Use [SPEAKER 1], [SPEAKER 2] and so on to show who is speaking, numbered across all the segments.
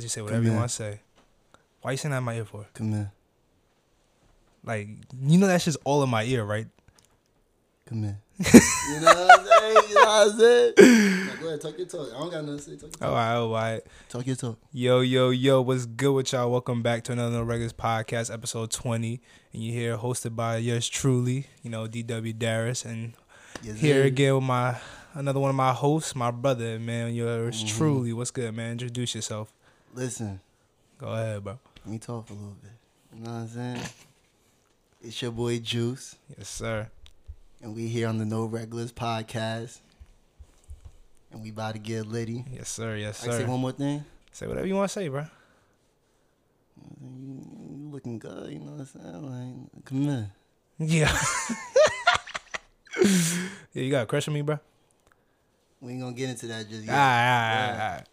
[SPEAKER 1] let you say whatever you want to say. Why you saying that in my ear for?
[SPEAKER 2] Come here.
[SPEAKER 1] Like, you know that shit's all in my ear, right?
[SPEAKER 2] Come here. you know what I'm saying? You know what I'm saying? Like, go ahead, talk your talk. I don't got nothing to say. Talk your talk.
[SPEAKER 1] All right, all right.
[SPEAKER 2] Talk your talk.
[SPEAKER 1] Yo, yo, yo, what's good with y'all? Welcome back to another No Regulars podcast, episode 20. And you're here hosted by yours truly, you know, DW Darius. And
[SPEAKER 2] Yes,
[SPEAKER 1] here
[SPEAKER 2] sir.
[SPEAKER 1] again with my another one of my hosts, my brother, man. Yours
[SPEAKER 2] Mhm.
[SPEAKER 1] truly. What's good, man? Introduce yourself.
[SPEAKER 2] Listen,
[SPEAKER 1] Go ahead, bro.
[SPEAKER 2] let me talk a little bit. You know what I'm saying? It's your boy Juice,
[SPEAKER 1] Yes, sir.
[SPEAKER 2] and we here on the No Regulars podcast. And we about to get litty.
[SPEAKER 1] Yes, sir. Yes,
[SPEAKER 2] I can
[SPEAKER 1] sir.
[SPEAKER 2] say one more thing.
[SPEAKER 1] Say whatever you want to say, bro.
[SPEAKER 2] You, you looking good, you know what I'm saying? Like, come here.
[SPEAKER 1] Yeah. yeah, you got a crush on me, bro?
[SPEAKER 2] We ain't gonna get into that just yet.
[SPEAKER 1] right, all right, all right.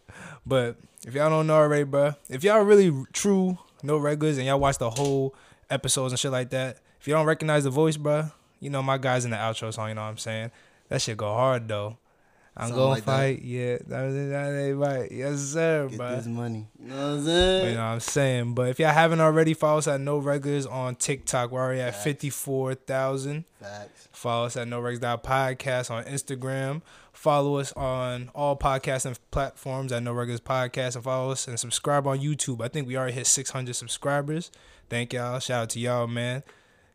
[SPEAKER 1] But if y'all don't know already, bro, if y'all really true no regulars and y'all watch the whole episodes and shit like that, if you don't recognize the voice, bro, you know my guy's in the outro song. You know what I'm saying? That shit go hard though. I'm
[SPEAKER 2] Sound
[SPEAKER 1] gonna
[SPEAKER 2] like that?
[SPEAKER 1] fight, yeah. That, that ain't right, yes sir,
[SPEAKER 2] Get
[SPEAKER 1] bro.
[SPEAKER 2] this money. You know what I'm saying?
[SPEAKER 1] You
[SPEAKER 2] saying?
[SPEAKER 1] know what I'm saying? But if y'all haven't already, follow us at No Regulars on TikTok. We're already at 54,000.
[SPEAKER 2] Facts.
[SPEAKER 1] Follow us at No Regs Podcast on Instagram. Follow us on all podcasting platforms at No Regulars Podcast. And follow us and subscribe on YouTube. I think we already hit 600 subscribers. Thank y'all. Shout out to y'all, man.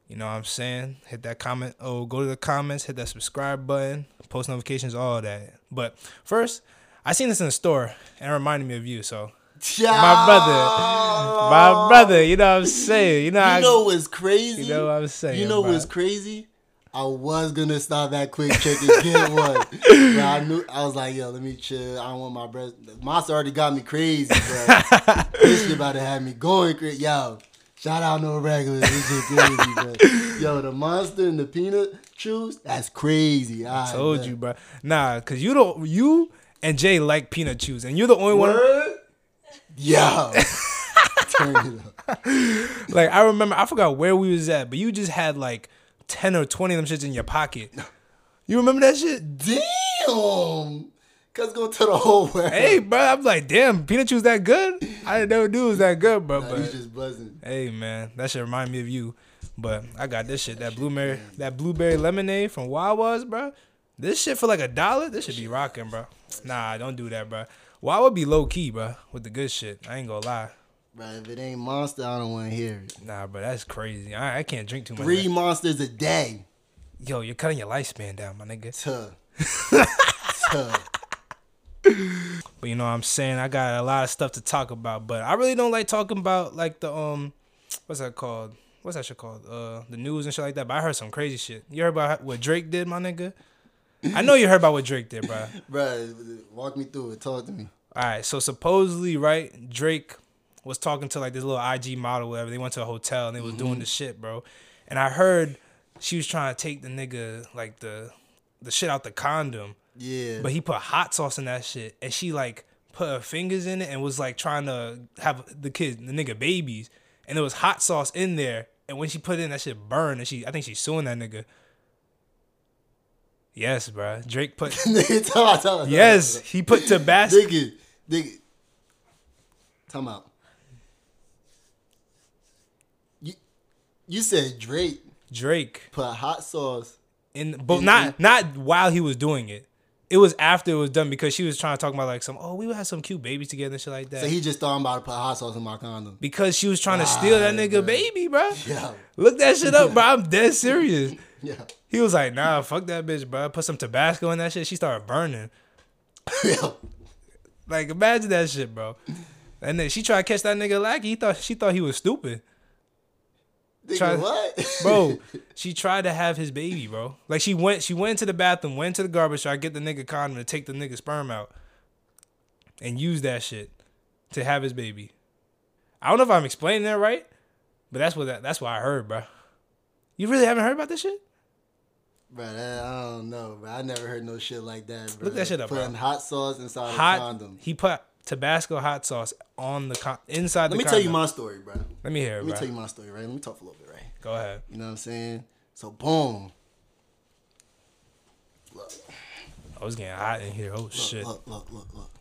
[SPEAKER 1] You know what I'm saying? Hit that comment. Oh, go to the comments, hit that subscribe button, post notifications, all that. But first, I seen this in the store and it reminded me of you. So, my brother, my brother, you know what I'm saying? You know,
[SPEAKER 2] You
[SPEAKER 1] I,
[SPEAKER 2] know what's crazy?
[SPEAKER 1] you know what I'm saying?
[SPEAKER 2] You know
[SPEAKER 1] bro.
[SPEAKER 2] what's crazy? I was gonna stop that QuickChek and get one, but I knew I was like, yo, let me chill. I don't want my breast. Monster already got me crazy, bro. this shit about to have me going crazy. Yo, shout out no regulars. This shit crazy, bro. Yo, the monster and the peanut chews, that's crazy.
[SPEAKER 1] I told you, bro. Nah, cause you don't you and Jay like peanut chews, and you're the only one.
[SPEAKER 2] Word? Yo, turn it up.
[SPEAKER 1] Like I remember, I forgot where we was at, but you just had like ten or twenty of them shits in your pocket. You remember that shit?
[SPEAKER 2] Damn, cuz go to the whole world.
[SPEAKER 1] Hey, bro, I'm like, damn, peanut chews that good? I didn't never do it was that good, bro.
[SPEAKER 2] Nah,
[SPEAKER 1] But
[SPEAKER 2] just buzzing.
[SPEAKER 1] hey, man, that shit remind me of you. But I got this shit, that blueberry, that blueberry lemonade from Wawa's, bro. This shit for like a dollar. This should be rocking, bro. Nah, don't do that, bro. Wawa be low key, bro, with the good shit. I ain't gonna lie.
[SPEAKER 2] Bro, if it ain't monster, I don't want to hear it.
[SPEAKER 1] Nah, bro, that's crazy. I, I can't drink too much.
[SPEAKER 2] Three monsters a day.
[SPEAKER 1] Yo, you're cutting your lifespan down, my nigga.
[SPEAKER 2] Tuh. Tuh.
[SPEAKER 1] But you know what I'm saying? I got a lot of stuff to talk about, but I really don't like talking about like the um what's that called? What's that shit called? Uh the news and shit like that. But I heard some crazy shit. You heard about what Drake did, my nigga? I know you heard about what Drake did, bro.
[SPEAKER 2] Bro, walk me through it. Talk to me.
[SPEAKER 1] All right, so supposedly, right, Drake was talking to like this little IG model, whatever. They went to a hotel and they was doing mm-hmm. the shit, bro. And I heard she was trying to take the nigga like the the shit out the condom.
[SPEAKER 2] Yeah.
[SPEAKER 1] But he put hot sauce in that shit, and she like put her fingers in it and was like trying to have the kid, the nigga, babies, and there was hot sauce in there. And when she put it in, that shit burned, and she, I think she's suing that nigga. Yes, bro. Drake put.
[SPEAKER 2] Nigga, tell me, tell me.
[SPEAKER 1] yes, he put Tabasco.
[SPEAKER 2] Dig it. Time out. You said Drake
[SPEAKER 1] Drake
[SPEAKER 2] put hot sauce.
[SPEAKER 1] in, but
[SPEAKER 2] In-
[SPEAKER 1] not not while he was doing it. It was after it was done because she was trying to talk about like some. Oh, we would have some cute babies together and shit like that.
[SPEAKER 2] So he just thought I'm about to put hot sauce in my condom.
[SPEAKER 1] because she was trying to steal that nigga baby, bro.
[SPEAKER 2] Yeah.
[SPEAKER 1] Look that shit up, bro. I'm dead serious.
[SPEAKER 2] Yeah.
[SPEAKER 1] He was like, nah, fuck that bitch, bro. Put some Tabasco in that shit. She started burning.
[SPEAKER 2] yeah.
[SPEAKER 1] Like, imagine that shit, bro. And then she tried to catch that nigga lackey. He thought she thought he was stupid.
[SPEAKER 2] Nigga,
[SPEAKER 1] Try-
[SPEAKER 2] what?
[SPEAKER 1] Bro, she tried to have his baby, bro. Like she went she went into the bathroom, went to the garbage, tried to get the nigga condom to take the nigga sperm out. And use that shit to have his baby. I don't know if I'm explaining that right, but that's what that, that's what I heard, bro. You really haven't heard about this shit?
[SPEAKER 2] Bro, I don't know, bro. I never heard no shit like that, bro.
[SPEAKER 1] Look that shit up, bro.
[SPEAKER 2] Putting hot sauce inside
[SPEAKER 1] hot.
[SPEAKER 2] a condom.
[SPEAKER 1] He put Tabasco hot sauce on the con- inside the.
[SPEAKER 2] Let me tell you my story, bro.
[SPEAKER 1] Let me hear it,
[SPEAKER 2] Let me
[SPEAKER 1] bro.
[SPEAKER 2] tell you my story, right? Let me talk for a little bit, right?
[SPEAKER 1] Go ahead.
[SPEAKER 2] You know what I'm saying? So boom. Look,
[SPEAKER 1] I was getting hot in here. Oh
[SPEAKER 2] look,
[SPEAKER 1] shit.
[SPEAKER 2] look, look, look, look.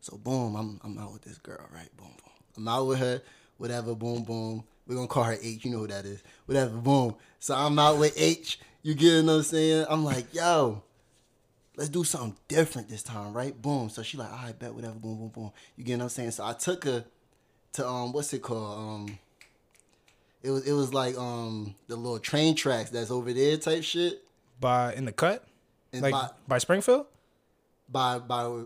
[SPEAKER 2] So boom, I'm I'm out with this girl, right? Boom, boom. I'm out with her, whatever, boom, boom. We're gonna call her H, you know who that is. Whatever, boom. So I'm out with H, you get what I'm saying? I'm like, yo, let's do something different this time, right? Boom. So she like, I right, bet, whatever, boom, boom, boom. You get what I'm saying? So I took her to um what's it called? Um it was it was like um the little train tracks that's over there type shit.
[SPEAKER 1] By in the cut,
[SPEAKER 2] And
[SPEAKER 1] like
[SPEAKER 2] by,
[SPEAKER 1] by, Springfield.
[SPEAKER 2] by by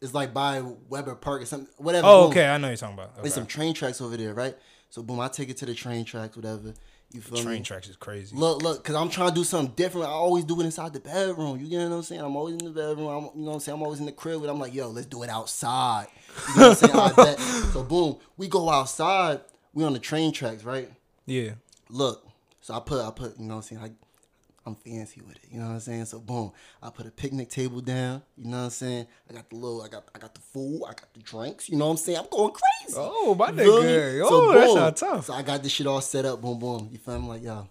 [SPEAKER 2] it's like by Weber Park or something whatever.
[SPEAKER 1] Oh,
[SPEAKER 2] boom.
[SPEAKER 1] okay, I know what you're talking about.
[SPEAKER 2] There's some train tracks over there, right? So boom, I take it to the train tracks, whatever. You feel
[SPEAKER 1] Train
[SPEAKER 2] me?
[SPEAKER 1] tracks is crazy.
[SPEAKER 2] Look, look, cause I'm trying to do something different. I always do it inside the bedroom. You get what I'm saying? I'm always in the bedroom. I'm, you know what I'm saying? I'm always in the crib, but I'm like, yo, let's do it outside. You know what I'm saying? So boom, we go outside. We on the train tracks, right?
[SPEAKER 1] Yeah.
[SPEAKER 2] Look, so I put, I put, you know what I'm saying? I, I'm fancy with it. You know what I'm saying? So boom, I put a picnic table down. You know what I'm saying? I got the little, I got, I got the food. I got the drinks. You know what I'm saying? I'm going crazy.
[SPEAKER 1] Oh, my
[SPEAKER 2] You feel me?
[SPEAKER 1] nigga. Oh, that's sound tough.
[SPEAKER 2] So I got this shit all set up. Boom, boom. You feel me? Like, yo,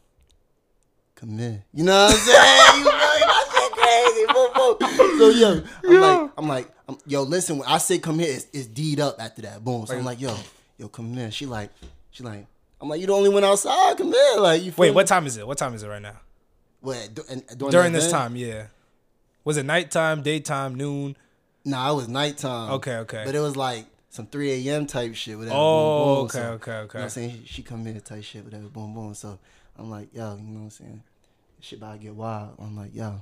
[SPEAKER 2] come here. You know what I'm saying? you me? That shit crazy. Boom, boom. So yo, I'm like, I'm like, I'm, yo, listen. When I say come here, it's, it's D'd up after that. Boom. So I'm like, yo, yo, come here. She like, she like, I'm like, you the only one outside. Come here. Like, you
[SPEAKER 1] Wait,
[SPEAKER 2] me?
[SPEAKER 1] what time is it? What time is it right now?
[SPEAKER 2] What? du- and- during
[SPEAKER 1] During this
[SPEAKER 2] event?
[SPEAKER 1] time, yeah. Was it nighttime, daytime, noon?
[SPEAKER 2] Nah, it was nighttime.
[SPEAKER 1] Okay, okay.
[SPEAKER 2] But it was like some 3 a.m. type shit. Whatever.
[SPEAKER 1] Oh,
[SPEAKER 2] boom, boom.
[SPEAKER 1] okay,
[SPEAKER 2] So,
[SPEAKER 1] okay,
[SPEAKER 2] You know
[SPEAKER 1] okay.
[SPEAKER 2] what I'm saying? She, come in type shit, whatever, boom, boom. So I'm like, yo, you know what I'm saying? Shit about to get wild. I'm like, yo.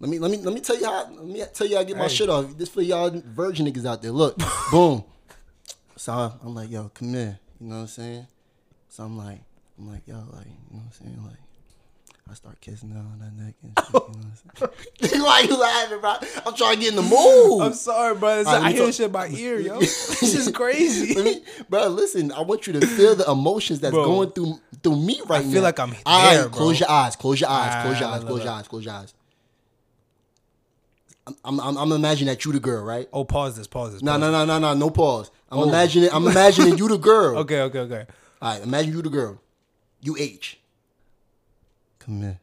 [SPEAKER 2] Let me let me let me tell you how let me tell you how I get my
[SPEAKER 1] Hey.
[SPEAKER 2] shit off. This for y'all virgin niggas out there. Look, boom. So I'm like, yo, come here. You know what I'm saying? So I'm like, I'm like, yo, like, you know what I'm saying? Like, I start kissing her on that neck and shit. You know what I'm saying? Why you laughing, bro? I'm trying to get in the mood.
[SPEAKER 1] I'm sorry, bro. It's-
[SPEAKER 2] Alright, let
[SPEAKER 1] I hear
[SPEAKER 2] talk-
[SPEAKER 1] this shit by ear, yo. This is crazy.
[SPEAKER 2] Me, bro, listen. I want you to feel the emotions that's
[SPEAKER 1] Bro.
[SPEAKER 2] going through through me right now.
[SPEAKER 1] I feel like I'm
[SPEAKER 2] All right,
[SPEAKER 1] there, bro.
[SPEAKER 2] close your eyes. Close your eyes. Close your
[SPEAKER 1] Ah,
[SPEAKER 2] eyes. Close your eyes. Close your eyes. I'm, I'm, I'm, I'm imagining that you the girl, right?
[SPEAKER 1] Oh, pause this. Pause this.
[SPEAKER 2] No, no, no, no, no, no pause. I'm
[SPEAKER 1] Oh.
[SPEAKER 2] imagining. I'm imagining you the girl.
[SPEAKER 1] Okay, okay, okay.
[SPEAKER 2] All right, imagine you the girl. You H. Come here.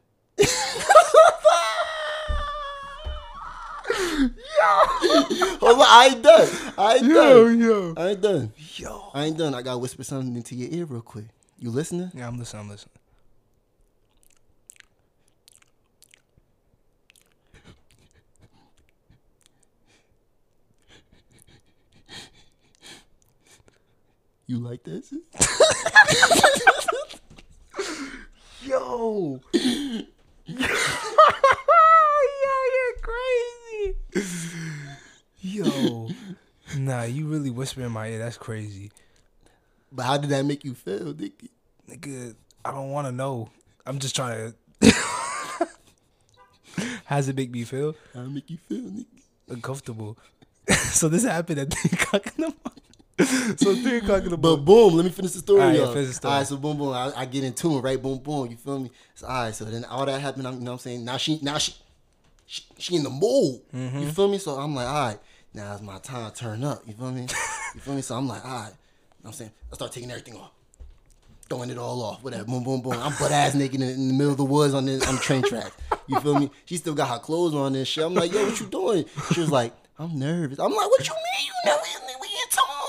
[SPEAKER 2] Hold on, I ain't done. I ain't done.
[SPEAKER 1] yo.
[SPEAKER 2] I ain't done.
[SPEAKER 1] Yo.
[SPEAKER 2] I ain't done. I gotta whisper something into your ear real quick. You listening?
[SPEAKER 1] Yeah, I'm listening. I'm listening.
[SPEAKER 2] You like shit?
[SPEAKER 1] Yo. yo, you're crazy. Yo. Nah, you really whisper in my ear. That's crazy.
[SPEAKER 2] But how did that make you feel, Dickie?
[SPEAKER 1] Nigga, I don't want to know. I'm just trying to. How's it make me feel?
[SPEAKER 2] How it make you feel, nigga?
[SPEAKER 1] Uncomfortable. so this happened at 3 o'clock in the morning. so 3 o'clock in the
[SPEAKER 2] But
[SPEAKER 1] morning.
[SPEAKER 2] boom, let me finish the story.
[SPEAKER 1] All right,
[SPEAKER 2] y'all.
[SPEAKER 1] finish the story.
[SPEAKER 2] All right, so boom, boom. I, I get into it, right? Boom, boom. You feel me? So, all right, so then all that happened. I'm, you know what I'm saying? Now she, now she, she, she in the mood.
[SPEAKER 1] Mm-hmm.
[SPEAKER 2] You feel me? So I'm like, all right, now it's my time to turn up. You feel me? you feel me? So I'm like, all right. You know what I'm saying? I start taking everything off. Throwing it all off, whatever, boom, boom, boom. I'm butt ass naked in, in the middle of the woods on the on the train track. You feel me? She still got her clothes on and shit. I'm like, yo, what you doing? She was like, I'm nervous. I'm like, what you mean? You know,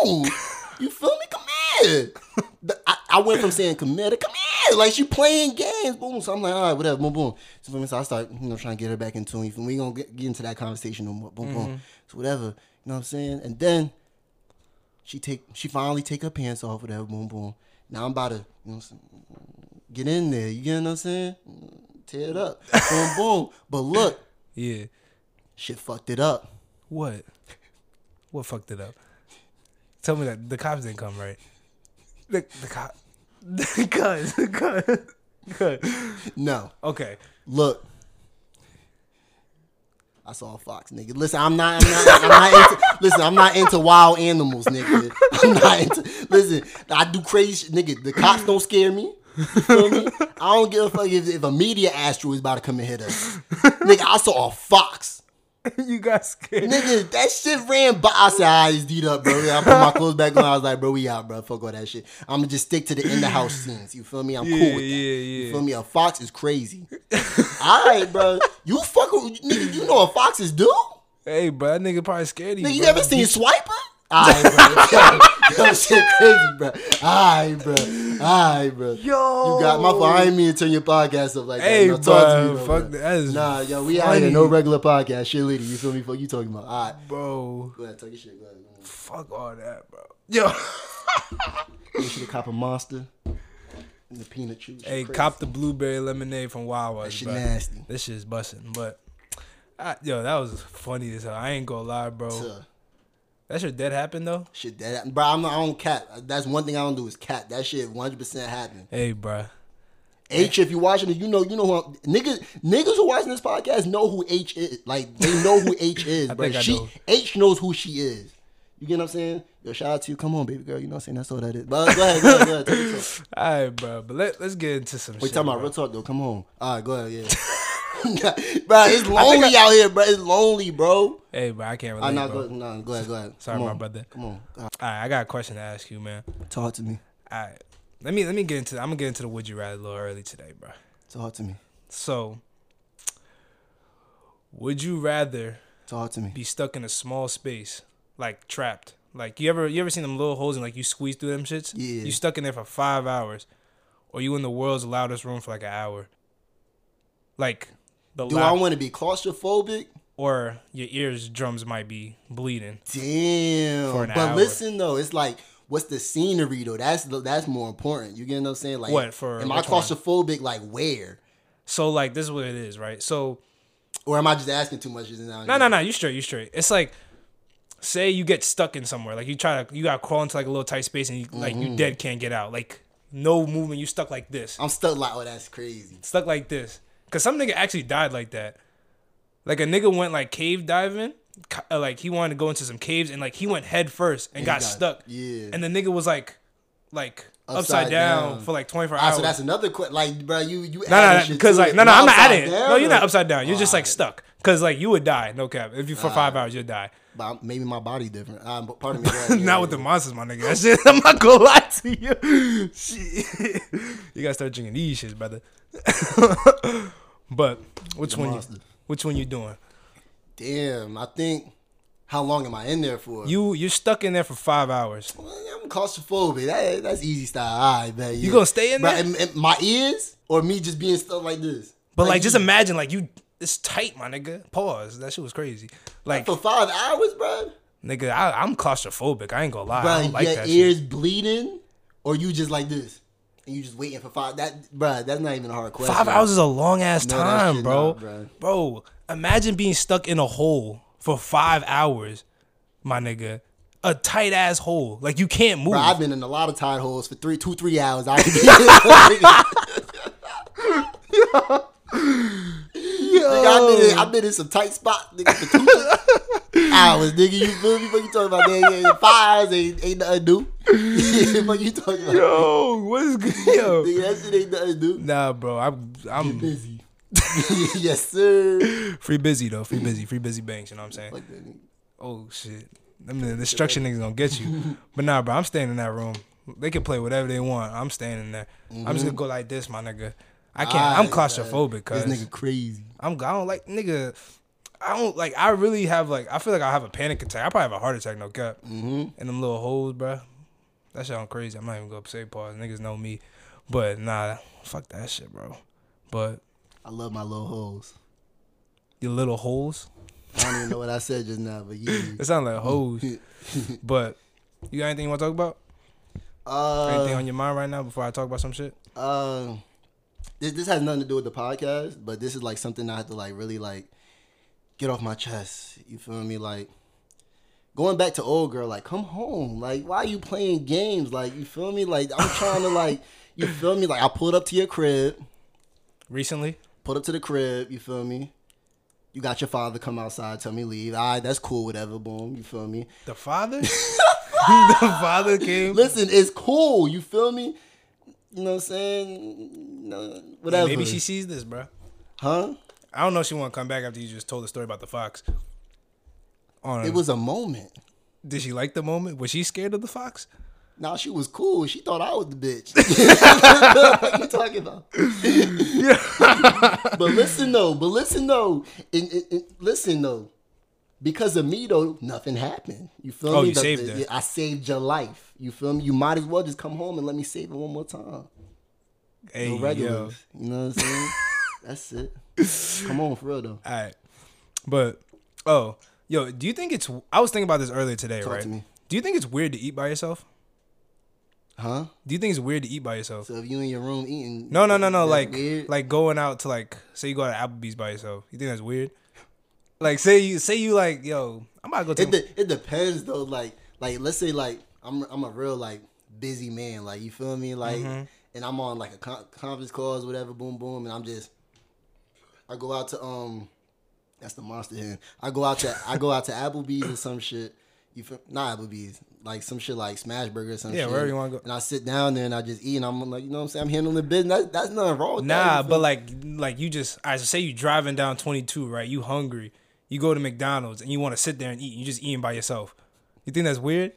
[SPEAKER 2] we, we in tone. You feel me? Come here. The- I, I went from saying come here to come here. Like she playing games. Boom. So I'm like, all right, whatever. Boom, boom. So, feel me? so I start, you know, trying to get her back in tune. You feel me? We gonna get, get into that conversation no more. Boom, boom. Mm-hmm. So whatever. You know what I'm saying? And then she take she finally take her pants off, whatever, boom, boom. Now I'm about to, you know what I'm saying, get in there. You get what I'm saying? Tear it up. boom, boom. But look,
[SPEAKER 1] Yeah.
[SPEAKER 2] shit fucked it up.
[SPEAKER 1] What? What fucked it up? Tell me that the cops didn't come, right? The the cop, the guys, the guys, guys.
[SPEAKER 2] No.
[SPEAKER 1] Okay.
[SPEAKER 2] Look. I saw a fox, nigga. Listen, I'm not, I'm not, I'm not into, listen, I'm not into wild animals, nigga. I'm not into, listen, I do crazy shit, nigga. The cops don't scare me. You feel me? I don't give a fuck if, if a media astro is about to come and hit us. nigga, I saw a fox.
[SPEAKER 1] you got scared.
[SPEAKER 2] Nigga, that shit ran by. I said, ah, it's deed up, bro. I put my clothes back on. I was like, bro, we out, bro. Fuck all that shit. I'm gonna just stick to the in the house scenes. You feel me? I'm
[SPEAKER 1] Yeah,
[SPEAKER 2] cool with that.
[SPEAKER 1] yeah,
[SPEAKER 2] You
[SPEAKER 1] yeah.
[SPEAKER 2] feel me? A fox is crazy. all right, bro. You fuck with nigga. You know what foxes do?
[SPEAKER 1] Hey, bro, that nigga probably scared of you.
[SPEAKER 2] Nigga, you ever seen Swiper? Alright, bro. Yo, shit crazy, bro. Alright, bro. Alright, bro.
[SPEAKER 1] Yo.
[SPEAKER 2] You got my fault. I ain't mean to turn your podcast up like that.
[SPEAKER 1] Hey,
[SPEAKER 2] No, talk to me,
[SPEAKER 1] bro,
[SPEAKER 2] bro,
[SPEAKER 1] fuck
[SPEAKER 2] bro.
[SPEAKER 1] that. Is
[SPEAKER 2] Nah, yo, we
[SPEAKER 1] funny.
[SPEAKER 2] No regular podcast. Shit, lady. You feel me? Fuck you talking about. Alright.
[SPEAKER 1] Bro,
[SPEAKER 2] Go ahead, talk your shit. Go ahead.
[SPEAKER 1] Fuck all that, bro. Yo.
[SPEAKER 2] You should have cop a monster. And the peanut juice.
[SPEAKER 1] hey,
[SPEAKER 2] Crazy.
[SPEAKER 1] cop the blueberry lemonade from Wawa.
[SPEAKER 2] That shit
[SPEAKER 1] bro.
[SPEAKER 2] nasty.
[SPEAKER 1] This shit's busting, but. I, yo, that was funny as hell. I ain't gonna lie, bro.
[SPEAKER 2] Tuh.
[SPEAKER 1] That shit dead happened though.
[SPEAKER 2] Shit, that bro, I'm not, I don't cap. That's one thing I don't do is cap. That shit 100 percent happen.
[SPEAKER 1] Hey, bro.
[SPEAKER 2] H, if you're watching it, you know, you know who I'm, niggas, niggas who watching this podcast know who H is. Like they know who H is, bro. She
[SPEAKER 1] know.
[SPEAKER 2] H knows who she is. You get what I'm saying? Yo, shout out to you. Come on, baby girl. You know what I'm saying? That's all that is. But go ahead, go ahead, go ahead. Take your talk.
[SPEAKER 1] All right, bro. But let let's get into some.
[SPEAKER 2] We
[SPEAKER 1] shit,
[SPEAKER 2] talking about
[SPEAKER 1] bro.
[SPEAKER 2] real talk though. Come on. All right, go ahead. Yeah. bro, it's lonely out here, bro. It's lonely, bro.
[SPEAKER 1] Hey, bro, I can't relate,
[SPEAKER 2] I not
[SPEAKER 1] bro.
[SPEAKER 2] go, nah, go ahead, go ahead.
[SPEAKER 1] Sorry, my brother.
[SPEAKER 2] Come on, All right,
[SPEAKER 1] All right, I got a question to ask you, man.
[SPEAKER 2] talk to me.
[SPEAKER 1] All right, let me let me get into. I'm gonna get into the would you rather a little early today, bro.
[SPEAKER 2] Talk to me.
[SPEAKER 1] So, would you rather
[SPEAKER 2] Talk to me.
[SPEAKER 1] be stuck in a small space, like trapped? Like you ever you ever seen them little holes and like you squeeze through them shits?
[SPEAKER 2] Yeah.
[SPEAKER 1] You stuck in there for five hours, or you in the world's loudest room for like an hour. Like the
[SPEAKER 2] Do
[SPEAKER 1] loud,
[SPEAKER 2] I want to be claustrophobic?
[SPEAKER 1] or your ears drums might be bleeding.
[SPEAKER 2] Damn.
[SPEAKER 1] For an
[SPEAKER 2] but
[SPEAKER 1] hour.
[SPEAKER 2] listen though, it's like what's the scenery though? That's that's more important. You get what I'm saying? Like
[SPEAKER 1] What, for
[SPEAKER 2] am I
[SPEAKER 1] which one?
[SPEAKER 2] claustrophobic? Like where?
[SPEAKER 1] So like this is what it is, right? So
[SPEAKER 2] Or am I just asking too much?
[SPEAKER 1] No, no, no. You straight. You straight. It's like, say you get stuck in somewhere. Like you try to, you got to crawl into like a little tight space, and you like
[SPEAKER 2] Mm-hmm.
[SPEAKER 1] you dead can't get out. Like no movement. You stuck like this.
[SPEAKER 2] I'm stuck like, oh, that's crazy.
[SPEAKER 1] Stuck like this. Cause some nigga actually died like that. Like a nigga went like cave diving. uh, Like he wanted to go into some caves, and like he went head first and,
[SPEAKER 2] he
[SPEAKER 1] got,
[SPEAKER 2] got-
[SPEAKER 1] stuck.
[SPEAKER 2] yeah.
[SPEAKER 1] And the nigga was like, like upside,
[SPEAKER 2] Upside
[SPEAKER 1] down,
[SPEAKER 2] down.
[SPEAKER 1] for like 24
[SPEAKER 2] Ah,
[SPEAKER 1] hours.
[SPEAKER 2] so that's another question. Like, bro, you you
[SPEAKER 1] No, no,
[SPEAKER 2] adding
[SPEAKER 1] no,
[SPEAKER 2] shit
[SPEAKER 1] because like no, no, I'm not adding it. No, you're not upside down. You're just like stuck. Cause like you would die, no cap. If you for five hours, you'd die.
[SPEAKER 2] But I'm- maybe my body different. Uh, but pardon me. go ahead,
[SPEAKER 1] not
[SPEAKER 2] yeah,
[SPEAKER 1] with the monsters, my nigga. That shit, I'm not gonna lie to you. Shit. you gotta start drinking these shits, brother. but which
[SPEAKER 2] The
[SPEAKER 1] one? You, which one you doing?
[SPEAKER 2] Damn, I think. How long am I in there for?
[SPEAKER 1] You you're stuck in there for five hours.
[SPEAKER 2] Well, I'm claustrophobic. That, that's easy style. All right, man.
[SPEAKER 1] You gonna stay in there?
[SPEAKER 2] and- and my ears or me just being stuck like this?
[SPEAKER 1] But like, just
[SPEAKER 2] you-
[SPEAKER 1] imagine like you. It's tight, my nigga. Pause. That shit was crazy. Like,
[SPEAKER 2] for five hours, bro.
[SPEAKER 1] nigga, I, I'm claustrophobic. I ain't gonna lie.
[SPEAKER 2] Bro,
[SPEAKER 1] like
[SPEAKER 2] your
[SPEAKER 1] that
[SPEAKER 2] ears
[SPEAKER 1] shit.
[SPEAKER 2] bleeding, or you just like this, and you just waiting for five. That, bro, that's not even a hard question.
[SPEAKER 1] Five hours is a long ass
[SPEAKER 2] No,
[SPEAKER 1] time, bro.
[SPEAKER 2] not, bro.
[SPEAKER 1] Bro, imagine being stuck in a hole for five hours, my nigga. A tight ass hole. Like you can't move.
[SPEAKER 2] Bro, I've been in a lot of tight holes for three, two, three hours. I Nigga, I've been, in, been in some tight spots, nigga, hours, nigga. You feel me? What you talking about? Man, yeah, five hours ain't, ain't nothing new. what you talking about?
[SPEAKER 1] Yo, what's good? Yo.
[SPEAKER 2] Nigga, that shit ain't nothing do.
[SPEAKER 1] Nah, bro. I'm I'm
[SPEAKER 2] Busy. yes, sir.
[SPEAKER 1] free busy though. Free busy. Free busy banks. You know what I'm saying?
[SPEAKER 2] Like.
[SPEAKER 1] Oh shit. Them the destruction niggas gonna get you. But nah, bro. I'm staying in that room. They can play whatever they want. I'm staying in there. I'm just mm-hmm. gonna go like this, my nigga. I can't. I'm
[SPEAKER 2] claustrophobic.
[SPEAKER 1] claustrophobic,
[SPEAKER 2] This
[SPEAKER 1] cause
[SPEAKER 2] nigga crazy.
[SPEAKER 1] I'm. I don't like nigga. I don't like. I really have like. I feel like I have a panic attack. I probably have a heart attack. No cap. Mm-hmm. And them little holes, bro. That sound crazy. I'm not even gonna say pause. Niggas know me, but nah, fuck that shit, bro. But
[SPEAKER 2] I love my little hoes.
[SPEAKER 1] your little holes.
[SPEAKER 2] I don't even know what I said just now, but yeah.
[SPEAKER 1] It sounds like hoes. but you got anything you want to talk about? anything
[SPEAKER 2] Uh,
[SPEAKER 1] on your mind right now before I talk about some shit?
[SPEAKER 2] uh, this this has nothing to do with the podcast, but this is like something I have to like really like get off my chest. You feel me? Like going back to old girl, like come home. Like why are you playing games? Like you feel me? Like I'm trying to like you feel me? Like I pulled up to your crib,
[SPEAKER 1] Recently?
[SPEAKER 2] pulled up to the crib. You feel me? You got your father come outside, tell me leave. All right, that's cool. Whatever. Boom. You feel me?
[SPEAKER 1] The father? the father came.
[SPEAKER 2] Listen, it's cool. You feel me? You know what I'm saying? No, whatever.
[SPEAKER 1] Maybe she sees this, bro.
[SPEAKER 2] huh?
[SPEAKER 1] I don't know if she want to come back after you just told the story about the fox. On
[SPEAKER 2] It was a moment.
[SPEAKER 1] Did she like the moment? Was she scared of the fox?
[SPEAKER 2] Now she was cool. She thought I was the bitch. what you talking about? Yeah. but listen though. But listen though. And, and- and listen though. Because of me though, nothing happened. You feel
[SPEAKER 1] Oh,
[SPEAKER 2] me?
[SPEAKER 1] you
[SPEAKER 2] The-
[SPEAKER 1] saved
[SPEAKER 2] the-. I saved your life. You feel me? You might as well just come home and let me save it one more time.
[SPEAKER 1] Hey,
[SPEAKER 2] No
[SPEAKER 1] yo.
[SPEAKER 2] regulars. You know what I'm saying? That's it. Come on, for real though.
[SPEAKER 1] All right. But oh, yo, do you think it's I was thinking about this earlier today,
[SPEAKER 2] Talk
[SPEAKER 1] right?
[SPEAKER 2] to me.
[SPEAKER 1] Do you think it's weird to eat by yourself?
[SPEAKER 2] Huh?
[SPEAKER 1] Do you think it's weird to eat by yourself?
[SPEAKER 2] So if you in your room eating,
[SPEAKER 1] No, no, no, no. Like,
[SPEAKER 2] weird?
[SPEAKER 1] like going out to like, say you go to Applebee's by yourself. You think that's weird? Like, say you, say you like, yo, I'm about to go to.
[SPEAKER 2] it de- it depends though. Like like let's say like I'm I'm a real like busy man. Like you feel me? Like
[SPEAKER 1] Mm-hmm.
[SPEAKER 2] and I'm on like a con- conference calls, whatever. Boom boom, and I'm just I go out to um that's the monster here. I go out to I go out to Applebee's or some shit. You feel not Applebee's like some shit like Smash Burger or some
[SPEAKER 1] Yeah,
[SPEAKER 2] shit.
[SPEAKER 1] wherever you wanna go.
[SPEAKER 2] And I sit down there and I just eat and I'm like you know what I'm saying I'm handling the business. That's, that's nothing wrong with that.
[SPEAKER 1] Nah, but like, like you just, I say you driving down 22, right? You hungry. You go to McDonald's and you want to sit there and eat. You just eating by yourself. You think that's weird?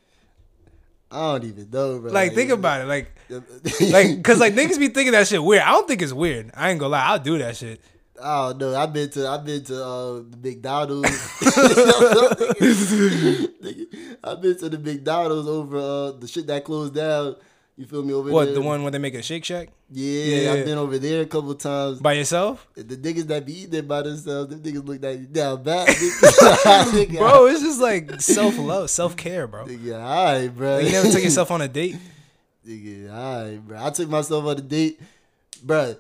[SPEAKER 2] I don't even know, bro.
[SPEAKER 1] Like, think about it. Like, like, cause like niggas be thinking that shit weird. I don't think it's weird. I ain't gonna lie. I'll do that shit.
[SPEAKER 2] Oh no, I've been to I've been to uh, the McDonald's. I've been to the McDonald's over uh, the shit that closed down. You feel me over
[SPEAKER 1] What
[SPEAKER 2] there?
[SPEAKER 1] What the one where they make a Shake Shack
[SPEAKER 2] Yeah,
[SPEAKER 1] Yeah.
[SPEAKER 2] I've been over there a couple times.
[SPEAKER 1] by yourself?
[SPEAKER 2] The niggas that be eating there by themselves, them niggas look you down bad.
[SPEAKER 1] Bro, it's just like self love, self care, bro.
[SPEAKER 2] Nigga, alright, bro.
[SPEAKER 1] You never took yourself on a date?
[SPEAKER 2] Nigga, alright, bro. I took myself on a date, bro.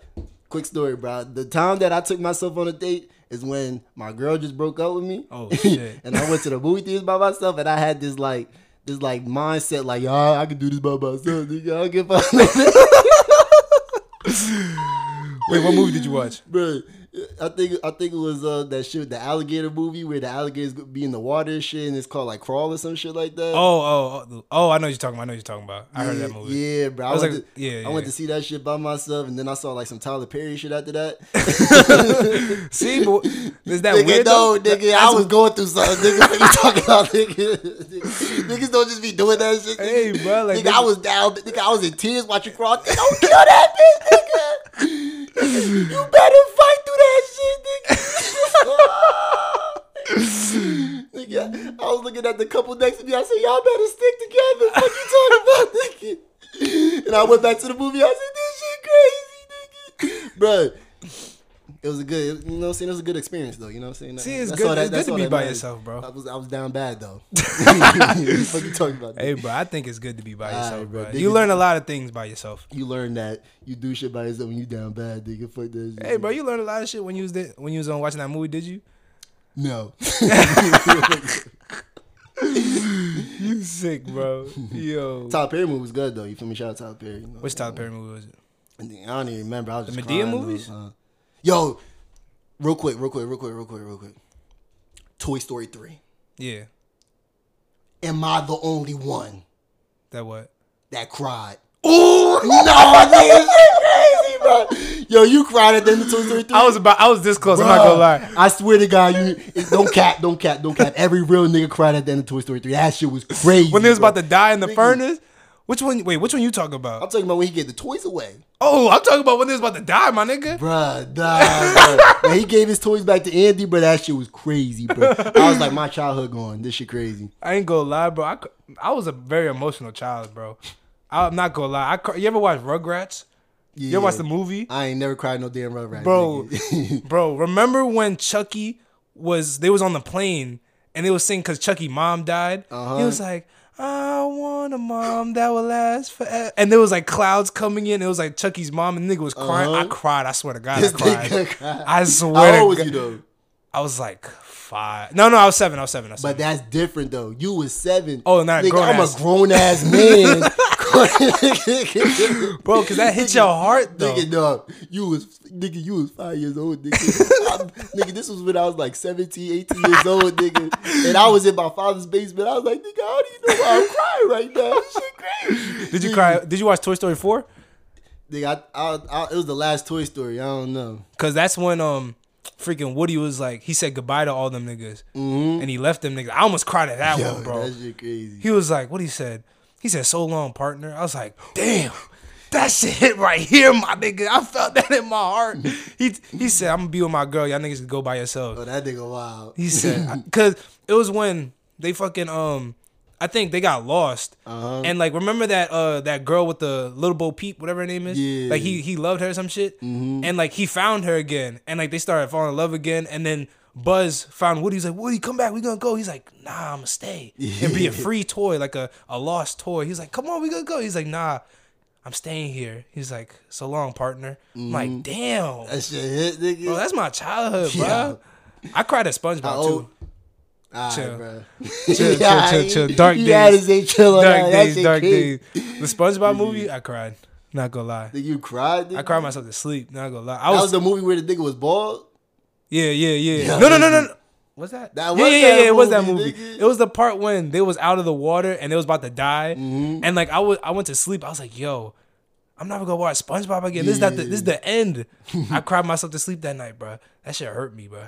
[SPEAKER 2] Quick story, bro. The time that I took myself on a date is when my girl just broke up with me.
[SPEAKER 1] Oh, shit.
[SPEAKER 2] and I went to the movie theaters by myself, and I had this like, this like mindset, like, yo, I can do this by myself. Nigga, I don't give a
[SPEAKER 1] Wait, what movie did you watch?
[SPEAKER 2] bro. I think I think it was uh that shit, the alligator movie where the alligators be in the water and shit, and it's called like crawl or some shit like that.
[SPEAKER 1] Oh, oh, oh, oh! I know what you're talking about. I know what you're talking about. I heard that movie.
[SPEAKER 2] Yeah, bro. I,
[SPEAKER 1] I was
[SPEAKER 2] went
[SPEAKER 1] like-
[SPEAKER 2] to,
[SPEAKER 1] yeah,
[SPEAKER 2] I went to see that shit by myself, and then I saw like some Tyler Perry shit after that.
[SPEAKER 1] See, but is that
[SPEAKER 2] nigga,
[SPEAKER 1] weird?
[SPEAKER 2] no,
[SPEAKER 1] though?
[SPEAKER 2] nigga, I was going through something. Nigga, what you talking about, nigga? Niggas don't just be doing that shit.
[SPEAKER 1] Hey, bro, like,
[SPEAKER 2] nigga, I was down. Nigga, I was in tears watching crawl. Don't kill that bitch, nigga. You better fight through that shit, nigga. nigga, I was looking at the couple next to me. I said, y'all better stick together. What you talking about, nigga? And I went back to the movie. I said, this shit crazy, nigga. Bro, it was a good, you know what I'm saying? It was a good experience, though. You know what I'm saying?
[SPEAKER 1] See, it's
[SPEAKER 2] That's
[SPEAKER 1] good-
[SPEAKER 2] that-
[SPEAKER 1] it's good to be by
[SPEAKER 2] matters.
[SPEAKER 1] yourself, bro.
[SPEAKER 2] I was, I was down bad, though. what you talking about?
[SPEAKER 1] Hey, bro, I think it's good to be by yourself,
[SPEAKER 2] Alright, bro.
[SPEAKER 1] You learn a lot of things by yourself.
[SPEAKER 2] You learn that you do shit by yourself when you down bad, nigga. Fuck that.
[SPEAKER 1] Hey, bro, you learned a lot of shit when you was there, when you was on watching that movie. Did you?
[SPEAKER 2] No.
[SPEAKER 1] You sick, bro. Yo,
[SPEAKER 2] Tyler Perry movie was good, though. You feel me? Shout out Tyler Perry. You know?
[SPEAKER 1] which Tyler Perry movie was it?
[SPEAKER 2] I don't even remember. I was
[SPEAKER 1] The
[SPEAKER 2] just
[SPEAKER 1] Madea
[SPEAKER 2] crying,
[SPEAKER 1] movies?
[SPEAKER 2] son. Yo, real quick, real quick, real quick, real quick, real quick. Toy Story 3.
[SPEAKER 1] Yeah,
[SPEAKER 2] Am I the only one
[SPEAKER 1] that what?
[SPEAKER 2] that cried? Oh no, crazy, bro. Yo, you cried at the end of Toy Story 3?
[SPEAKER 1] I was about, I was this close. I'm not gonna lie.
[SPEAKER 2] I swear to God, you don't cap, don't cap, don't cap. Every real nigga cried at the end of Toy Story 3. That shit was crazy.
[SPEAKER 1] When they was
[SPEAKER 2] bro.
[SPEAKER 1] about to die in the
[SPEAKER 2] Nigga.
[SPEAKER 1] furnace. Which one? Wait, which one you talking about?
[SPEAKER 2] I'm talking about when he gave the toys away.
[SPEAKER 1] Oh, I'm talking about when they was about to die, my nigga.
[SPEAKER 2] Bruh, nah, bruh. When he gave his toys back to Andy, bro, that shit was crazy, bro. I was like, my childhood going. This shit crazy.
[SPEAKER 1] I ain't gonna lie, bro. I, I was a very emotional child, bro. I'm not gonna lie. I you ever watch Rugrats?
[SPEAKER 2] Yeah.
[SPEAKER 1] You ever watch the movie?
[SPEAKER 2] I ain't never cried no damn Rugrats,
[SPEAKER 1] bro, bro. Remember when Chucky was? They was on the plane and they was singing because Chucky mom died.
[SPEAKER 2] Uh-huh.
[SPEAKER 1] He was like, "I want a mom that will last forever," and there was like clouds coming in. It was like Chucky's mom, and the nigga was crying. I
[SPEAKER 2] Uh-huh.
[SPEAKER 1] cried. I swear to God, I cried. I swear.
[SPEAKER 2] How
[SPEAKER 1] to
[SPEAKER 2] old was
[SPEAKER 1] God-
[SPEAKER 2] you though?
[SPEAKER 1] I was like five. No, no, I was seven. I was seven. I was
[SPEAKER 2] But that's different though. You was seven.
[SPEAKER 1] Oh, not
[SPEAKER 2] nigga.
[SPEAKER 1] grown
[SPEAKER 2] I'm
[SPEAKER 1] ass.
[SPEAKER 2] a grown ass man.
[SPEAKER 1] Bro, because that hit your heart though.
[SPEAKER 2] Nigga, no, you was nigga, you was five years old, nigga. Nigga, this was when I was like 17, 18 years old, nigga. And I was in my father's basement. I was like, nigga, how do you know why I'm crying right now? This shit crazy.
[SPEAKER 1] Did you cry? Did you watch Toy Story four?
[SPEAKER 2] Nigga, I, I, I, it was the last Toy Story. I don't know.
[SPEAKER 1] Cause that's when um freaking Woody was like he said goodbye to all them niggas and he left them niggas. I almost cried at that
[SPEAKER 2] Mm-hmm. Yo,
[SPEAKER 1] one, bro.
[SPEAKER 2] that shit crazy.
[SPEAKER 1] He was like, what he said? He said, "So long, partner." I was like, damn. that shit hit right here, my nigga. I felt that in my heart. He he said, I'm gonna be with my girl. Y'all niggas can go by yourself.
[SPEAKER 2] Oh, that nigga wild.
[SPEAKER 1] He said, because it was when they fucking um, I think they got lost,
[SPEAKER 2] Uh-huh.
[SPEAKER 1] and like remember that uh that girl with the little Bo Peep, whatever her name is,
[SPEAKER 2] Yeah. Mm-hmm.
[SPEAKER 1] like he he loved her or some shit, Hmm. and like he found her again, and like they started falling in love again, and then. Buzz found Woody. He's like, Woody, come back. We're gonna go. He's like, Nah, I'm gonna stay and be a free toy, like a, a lost toy. He's like, Come on, we gonna go. He's like, Nah, I'm staying here. He's like, So long, partner. I'm
[SPEAKER 2] Mm-hmm.
[SPEAKER 1] like, Damn,
[SPEAKER 2] That shit hit, nigga.
[SPEAKER 1] bro, that's my childhood, bro.
[SPEAKER 2] Yeah.
[SPEAKER 1] I cried at SpongeBob too.
[SPEAKER 2] old? Alright,
[SPEAKER 1] Chill.
[SPEAKER 2] bro.
[SPEAKER 1] chill, chill, chill. Dark
[SPEAKER 2] you to
[SPEAKER 1] days.
[SPEAKER 2] chill on
[SPEAKER 1] Dark
[SPEAKER 2] that.
[SPEAKER 1] Days, dark days. The SpongeBob movie, I cried. Not gonna lie,
[SPEAKER 2] Nigga, you cried. Nigga?
[SPEAKER 1] I cried myself to sleep. Not gonna lie, I
[SPEAKER 2] That
[SPEAKER 1] was,
[SPEAKER 2] was the movie where the nigga was bald.
[SPEAKER 1] Yeah, yeah, yeah.
[SPEAKER 2] Yeah,
[SPEAKER 1] no, no, no, no.
[SPEAKER 2] nigga.
[SPEAKER 1] no. What's that?
[SPEAKER 2] That
[SPEAKER 1] yeah,
[SPEAKER 2] was
[SPEAKER 1] yeah, yeah,
[SPEAKER 2] that
[SPEAKER 1] yeah. It was that
[SPEAKER 2] movie,
[SPEAKER 1] movie.
[SPEAKER 2] nigga.
[SPEAKER 1] It was the part when they was out of the water and they was about to die,
[SPEAKER 2] Mm-hmm.
[SPEAKER 1] and like I was, I went to sleep. I was like, yo. I'm never gonna watch SpongeBob again. This is not the, this is the end. I cried myself to sleep that night, bro. That shit hurt me, bro.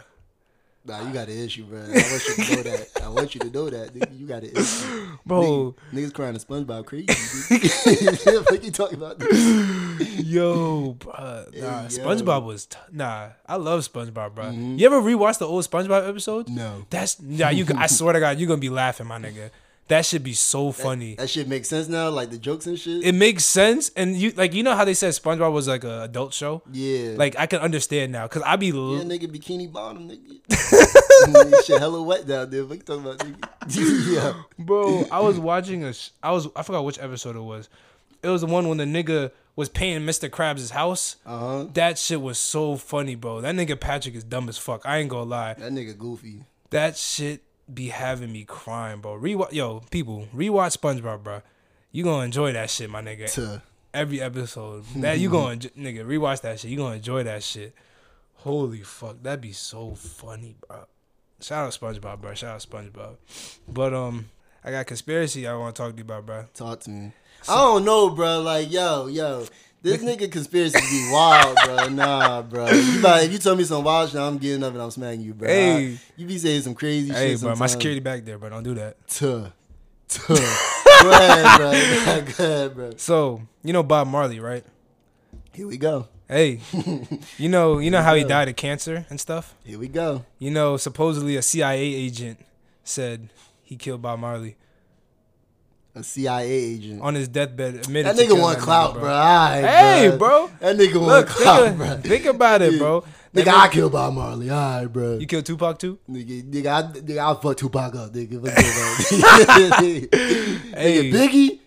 [SPEAKER 2] Nah, you got an issue, bro. I want you to know that. I want you to know that. Nigga, you got an issue.
[SPEAKER 1] Bro,
[SPEAKER 2] Nigga, niggas crying to SpongeBob crazy. What you talking about? Dude?
[SPEAKER 1] Yo, bro, nah.
[SPEAKER 2] Mm-hmm.
[SPEAKER 1] SpongeBob was t- nah. I love SpongeBob, bro. You ever rewatch the old SpongeBob episodes?
[SPEAKER 2] No.
[SPEAKER 1] That's Nah, You, I swear to God, you're gonna be laughing, my nigga. That should be so funny.
[SPEAKER 2] That shit makes sense now, like the jokes and shit.
[SPEAKER 1] It makes sense, and you like you know how they said SpongeBob was like a adult show.
[SPEAKER 2] yeah.
[SPEAKER 1] Like I can understand now, cause I be
[SPEAKER 2] yeah,
[SPEAKER 1] l-
[SPEAKER 2] nigga, bikini bottom, nigga. shit hella wet down there. What you talking about, nigga? yeah.
[SPEAKER 1] bro. I was watching a. sh- I was I forgot which episode it was. It was the one when the nigga was paying Mr. Krabs' house.
[SPEAKER 2] Uh huh.
[SPEAKER 1] That shit was so funny, bro. That nigga Patrick is dumb as fuck. I ain't gonna lie.
[SPEAKER 2] That nigga goofy.
[SPEAKER 1] That shit be having me crying, bro. Rewatch, yo, people, rewatch SpongeBob, bro. You gonna enjoy that shit, my nigga.
[SPEAKER 2] Tuh.
[SPEAKER 1] Every episode, that you gonna nigga rewatch that shit. You gonna enjoy that shit. Holy fuck, that'd be so funny, bro. Shout out SpongeBob, bro. Shout out SpongeBob. But um, I got conspiracy I want to talk to you about, bro.
[SPEAKER 2] Talk to me. I don't know, bro. Like, yo, yo. This nigga conspiracy be wild, bro. Nah, bro. You about, if you tell me some wild shit, I'm getting up and I'm smacking you, bro.
[SPEAKER 1] Hey.
[SPEAKER 2] I- you be saying some crazy
[SPEAKER 1] Hey,
[SPEAKER 2] shit.
[SPEAKER 1] bro, my security back there, bro. Don't do that.
[SPEAKER 2] Tuh. Tuh. Go ahead, bro. Go ahead, bro.
[SPEAKER 1] So you know Bob Marley, right?
[SPEAKER 2] Here we go.
[SPEAKER 1] Hey, you know you know how he died of cancer and stuff.
[SPEAKER 2] Here we go.
[SPEAKER 1] You know, supposedly a CIA agent said he killed Bob Marley
[SPEAKER 2] A CIA agent.
[SPEAKER 1] on his deathbed. Admitted
[SPEAKER 2] That
[SPEAKER 1] to
[SPEAKER 2] nigga
[SPEAKER 1] killing
[SPEAKER 2] want
[SPEAKER 1] that
[SPEAKER 2] clout,
[SPEAKER 1] nigga,
[SPEAKER 2] bro. Alright,
[SPEAKER 1] Hey, bro.
[SPEAKER 2] That nigga want clout,
[SPEAKER 1] think,
[SPEAKER 2] bro.
[SPEAKER 1] think about it, bro. That
[SPEAKER 2] Nigga, I killed Bob Marley. Alright, bro.
[SPEAKER 1] you killed Tupac too.
[SPEAKER 2] Nigga, nigga, I, nigga, I'll fuck Tupac up, nigga. Fuck that, nigga.
[SPEAKER 1] Hey.
[SPEAKER 2] nigga, Biggie,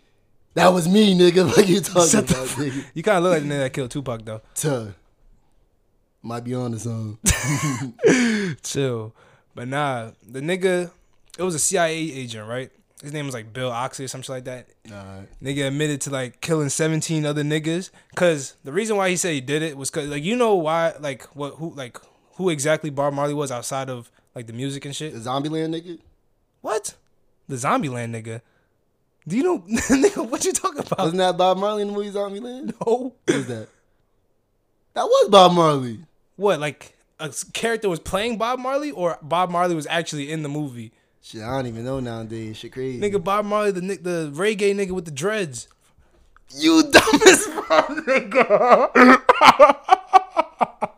[SPEAKER 2] that was me, nigga. What you talking
[SPEAKER 1] Shut the
[SPEAKER 2] about, nigga?
[SPEAKER 1] You kind of look like the nigga that killed Tupac though.
[SPEAKER 2] Tuh. Might be on the song.
[SPEAKER 1] Chill, but nah, the nigga, it was a CIA agent, right? His name was like Bill Oxley or something like that.
[SPEAKER 2] Alright.
[SPEAKER 1] Nigga admitted to like killing 17 other niggas. Cause the reason why he said he did it was cause like you know why like what who like who exactly Bob Marley was outside of like the music and shit.
[SPEAKER 2] The Zombieland nigga?
[SPEAKER 1] What? The Zombieland nigga. Do you know nigga what you talking about?
[SPEAKER 2] Wasn't that Bob Marley in the movie Zombieland?
[SPEAKER 1] No.
[SPEAKER 2] What was that? That was Bob Marley.
[SPEAKER 1] What like a character was playing Bob Marley or Bob Marley was actually in the movie?
[SPEAKER 2] Shit, I don't even know nowadays. Shit crazy.
[SPEAKER 1] Nigga Bob Marley the ni- the reggae nigga with the dreads. You dumb as fuck, nigga.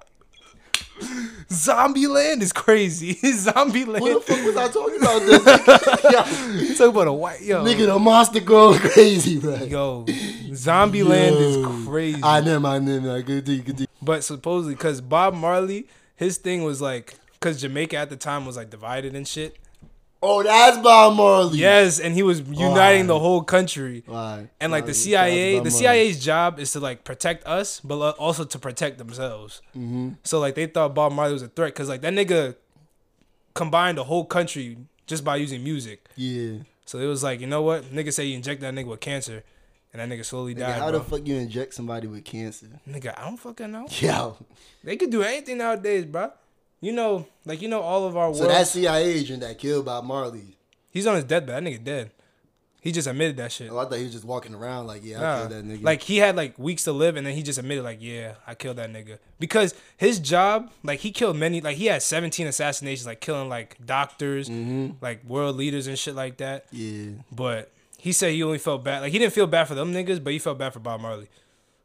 [SPEAKER 1] Zombieland is crazy. Zombieland.
[SPEAKER 2] What the fuck was I talking about this? nigga?
[SPEAKER 1] You talking about a white yo.
[SPEAKER 2] Nigga, the monster going crazy, bro.
[SPEAKER 1] Yo, Zombieland
[SPEAKER 2] Yo.
[SPEAKER 1] is crazy.
[SPEAKER 2] I never mind, never mind. Good thing, good thing.
[SPEAKER 1] But supposedly, because Bob Marley, his thing was like, because Jamaica at the time was like divided and shit.
[SPEAKER 2] Oh, that's Bob Marley.
[SPEAKER 1] Yes, and he was uniting the whole country.
[SPEAKER 2] Why?
[SPEAKER 1] And like the CIA, the CIA's job is to like protect us, but uh, also to protect themselves.
[SPEAKER 2] Mm-hmm.
[SPEAKER 1] So like they thought Bob Marley was a threat because like that nigga combined the whole country just by using music.
[SPEAKER 2] Yeah.
[SPEAKER 1] So it was like, you know what? Nigga say you inject that nigga with cancer, and that nigga slowly
[SPEAKER 2] Nigga,
[SPEAKER 1] died.
[SPEAKER 2] how
[SPEAKER 1] bro.
[SPEAKER 2] the fuck you inject somebody with cancer?
[SPEAKER 1] nigga, I don't fucking know.
[SPEAKER 2] Yo.
[SPEAKER 1] They could do anything nowadays, bro. You know, like you know, all of our
[SPEAKER 2] So
[SPEAKER 1] world.
[SPEAKER 2] that CIA agent that killed Bob Marley.
[SPEAKER 1] He's on his deathbed. That nigga dead. He just admitted that shit.
[SPEAKER 2] Oh, I thought he was just walking around like, yeah, I killed that nigga.
[SPEAKER 1] Like he had like weeks to live, and then he just admitted like, yeah, I killed that nigga because his job, like he killed many, like he had seventeen assassinations, like killing like doctors,
[SPEAKER 2] Mm-hmm.
[SPEAKER 1] like world leaders and shit like that.
[SPEAKER 2] yeah.
[SPEAKER 1] But he said he only felt bad, like he didn't feel bad for them niggas, but he felt bad for Bob Marley.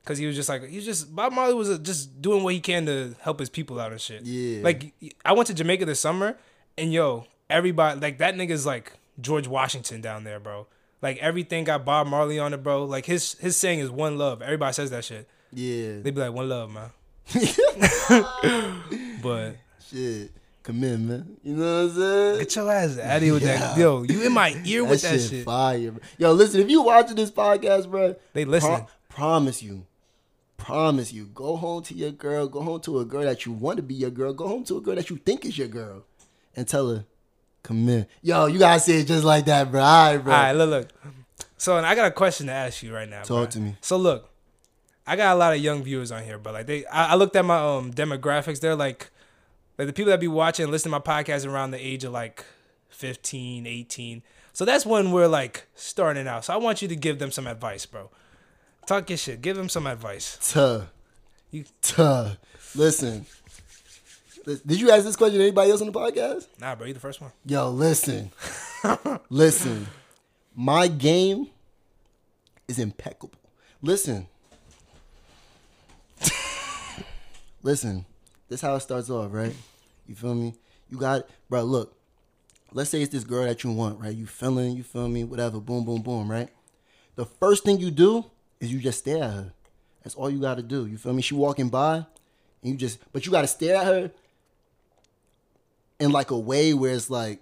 [SPEAKER 1] Cause he was just like he was just Bob Marley was uh, just doing what he can to help his people out and shit.
[SPEAKER 2] Yeah.
[SPEAKER 1] Like I went to Jamaica this summer, and yo, everybody like that nigga's like George Washington down there, bro. Like everything got Bob Marley on it, bro. Like his his saying is one love. Everybody says that shit.
[SPEAKER 2] Yeah.
[SPEAKER 1] They be like one love, man. but
[SPEAKER 2] Shit. Come in, man. You know what I'm saying?
[SPEAKER 1] get your ass out of here with that. Yo, you in my ear with that, shit.
[SPEAKER 2] fire. Bro. Yo, listen, if you watching this podcast, bro,
[SPEAKER 1] They listening.
[SPEAKER 2] promise you, promise you, go home to your girl, go home to a girl that you want to be your girl, go home to a girl that you think is your girl, and tell her, come in. Yo, you gotta say it just like that, bro. All right, bro.
[SPEAKER 1] All right, look, look. So, and I got a question to ask you right now.
[SPEAKER 2] Talk
[SPEAKER 1] bro.
[SPEAKER 2] to me.
[SPEAKER 1] So, look, I got a lot of young viewers on here, but like they, I, I looked at my um demographics. They're like, like the people that be watching, and listening to my podcast around the age of like 15, 18. So that's when we're like starting out. So I want you to give them some advice, bro. Talk your shit. Give him some advice.
[SPEAKER 2] Tuh.
[SPEAKER 1] You-
[SPEAKER 2] Tuh. Listen. Did you ask this question to anybody else on the podcast?
[SPEAKER 1] Nah, bro, you the first one.
[SPEAKER 2] Yo, listen. listen. My game is impeccable. Listen. listen. This how it starts off, right? You feel me? You got bro, look. Let's say it's this girl that you want, right? You feeling, you feel me, whatever, boom, boom, boom, right? The first thing you do is you just stare at her. That's all you gotta do. You feel me? She walking by and you just but you gotta stare at her in like a way where it's like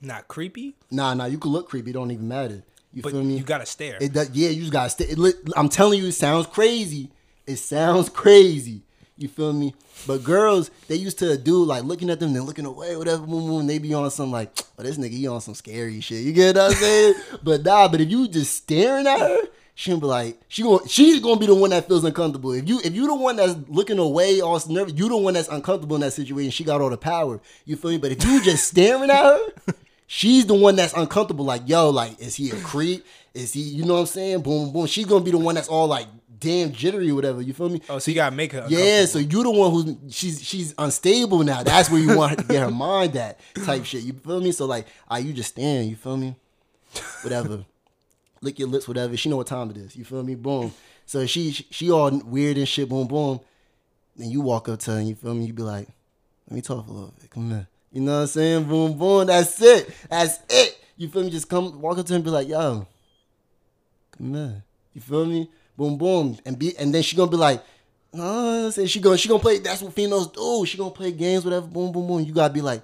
[SPEAKER 1] Not creepy,
[SPEAKER 2] Nah, nah, you can look creepy. It don't even matter. You
[SPEAKER 1] but
[SPEAKER 2] feel me?
[SPEAKER 1] you gotta stare.
[SPEAKER 2] it does, yeah, you just gotta stare. I'm telling you, it sounds crazy. It sounds crazy. You feel me? But girls, they used to do like looking at them, then looking away, whatever. Boom, boom. They be on some like, oh, this nigga, he on some scary shit. You get what I'm saying? but nah, but if you just staring at her, she gonna be like, she gonna, she's gonna be the one that feels uncomfortable. If you, if you the one that's looking away, all nervous, you the one that's uncomfortable in that situation. She got all the power. You feel me? But if you just staring at her. She's the one that's uncomfortable. Like, yo, like, is he a creep? Is he, you know what I'm saying? Boom, boom. She's gonna be the one that's all like damn jittery or whatever. You feel me?
[SPEAKER 1] oh, so you gotta make her.
[SPEAKER 2] Yeah, so you the one who's she's she's unstable now. That's where you want her to get her mind at type shit. You feel me? So like, ah, you just stand. You feel me? Whatever. Lick your lips, whatever. She know what time it is. You feel me? Boom. So she she all weird and shit. Boom, boom. Then you walk up to her and you feel me? You be like, let me talk a little bit. Come here. You know what I'm saying? Boom, boom. That's it. That's it. You feel me? Just come walk up to her and be like, yo, come here. You feel me? Boom, boom. And be and then she gonna be like, no, say she gonna she gonna play. That's what females do. She gonna play games, whatever. Boom, boom, boom. You gotta be like,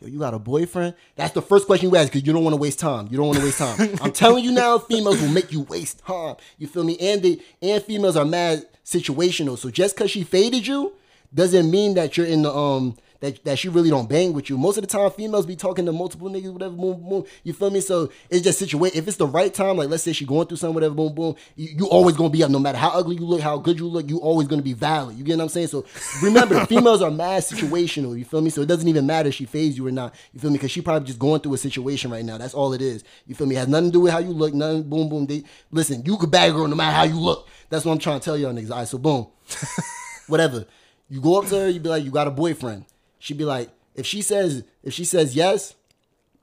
[SPEAKER 2] yo, you got a boyfriend? That's the first question you ask because you don't want to waste time. You don't want to waste time. I'm telling you now, females will make you waste time. You feel me? And they and females are mad situational. So just cause she faded you doesn't mean that you're in the um that, that she really don't bang with you. Most of the time, females be talking to multiple niggas, whatever, boom, boom. You feel me? So it's just situation. If it's the right time, like let's say she going through something, whatever, boom, boom. You, you always gonna be up, no matter how ugly you look, how good you look. You always gonna be valid. You get what I'm saying? So remember, females are mad situational. You feel me? So it doesn't even matter if she phase you or not. You feel me? Because she probably just going through a situation right now. That's all it is. You feel me? It has nothing to do with how you look. Nothing. Boom, boom. They listen. You could bag a girl no matter how you look. That's what I'm trying to tell y'all niggas. All right, so boom whatever. You go up to her, you be like, you got a boyfriend. She be like, if she says, if she says yes,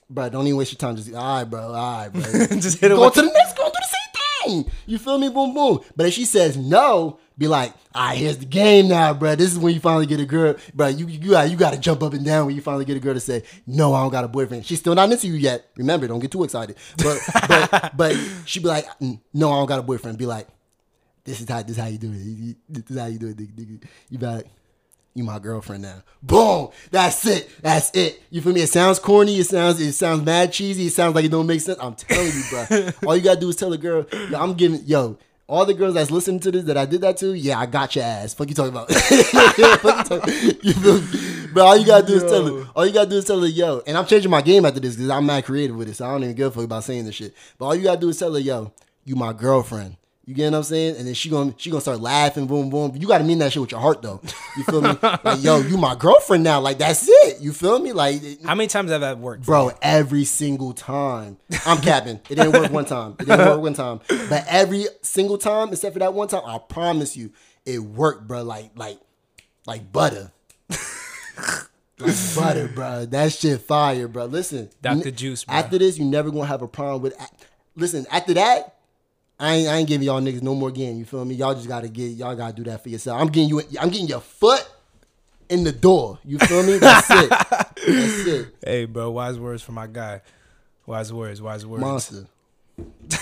[SPEAKER 2] bro, don't even waste your time. Just all right, bro, all right, bro.
[SPEAKER 1] Just hit her
[SPEAKER 2] go to the next, go do the same thing. You feel me? Boom, boom. But if she says no, be like, all right, here's the game now, bro. This is when you finally get a girl, bro. You you got you got to jump up and down when you finally get a girl to say, no, I don't got a boyfriend. She's still not into you yet. Remember, don't get too excited. But but but she be like, "Mm, no, I don't got a boyfriend. Be like, this is how this is how you do it. This is how you do it. You be like, you my girlfriend now. Boom. That's it. That's it. You feel me? It sounds corny. It sounds it sounds mad cheesy. It sounds like it don't make sense. I'm telling you, bro. all you gotta do is tell a girl, yo, I'm giving yo. All the girls that's listening to this that I did that to, yeah, I got your ass. Fuck you talking about. Fuck you talking- you feel me? But all you gotta do is tell her. All you gotta do is tell her, yo. And I'm changing my game after this because I'm mad creative with it. So I don't even give a fuck about saying this shit. But all you gotta do is tell her, yo, you my girlfriend. You get what I'm saying? And then she gonna she gonna start laughing, boom, boom. You gotta mean that shit with your heart though. You feel me? like, yo, you my girlfriend now. Like that's it. You feel me? Like
[SPEAKER 1] How many times have that worked?
[SPEAKER 2] bro, every single time. I'm capping. It didn't work one time. It didn't work one time. But every single time, except for that one time, I promise you, it worked, bro. Like, like, like butter. like butter, bro. That shit fire, bro. Listen.
[SPEAKER 1] Dr.
[SPEAKER 2] n-
[SPEAKER 1] Juice, bro.
[SPEAKER 2] After this, you never gonna have a problem with listen, after that, I ain't, I ain't giving y'all niggas no more game. You feel me? Y'all just gotta get y'all gotta do that for yourself. I'm getting you. I'm getting your foot in the door. You feel me? That's it. That's it.
[SPEAKER 1] Hey, bro, wise words for my guy. Wise words, wise words.
[SPEAKER 2] Monster.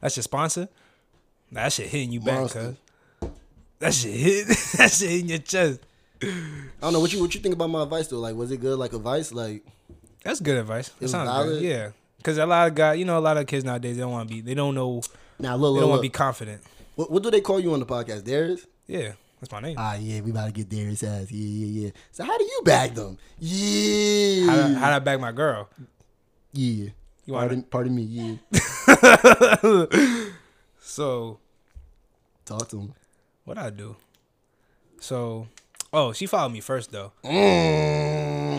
[SPEAKER 1] That's your sponsor. Nah, that shit hitting you back, cuz. That shit hit. that shit hitting your chest.
[SPEAKER 2] I don't know what you what you think about my advice though. Like, was it good? Like advice? Like,
[SPEAKER 1] That's good advice. That
[SPEAKER 2] was
[SPEAKER 1] sounds
[SPEAKER 2] valid?
[SPEAKER 1] good. Yeah, because a lot of guys, you know, a lot of kids nowadays they don't want to be. They don't know.
[SPEAKER 2] now look,
[SPEAKER 1] They
[SPEAKER 2] look,
[SPEAKER 1] don't want to be confident.
[SPEAKER 2] What, what do they call you on the podcast? Darius?
[SPEAKER 1] Yeah, that's my name.
[SPEAKER 2] Ah, yeah, we about to get Darius ass. Yeah, yeah, yeah. So how do you bag them? Yeah,
[SPEAKER 1] How do, how do I bag my girl?
[SPEAKER 2] yeah.
[SPEAKER 1] You want
[SPEAKER 2] Pardon, pardon me. Yeah,
[SPEAKER 1] So
[SPEAKER 2] talk to him.
[SPEAKER 1] what I do? So, oh, she followed me first though.
[SPEAKER 2] Mm.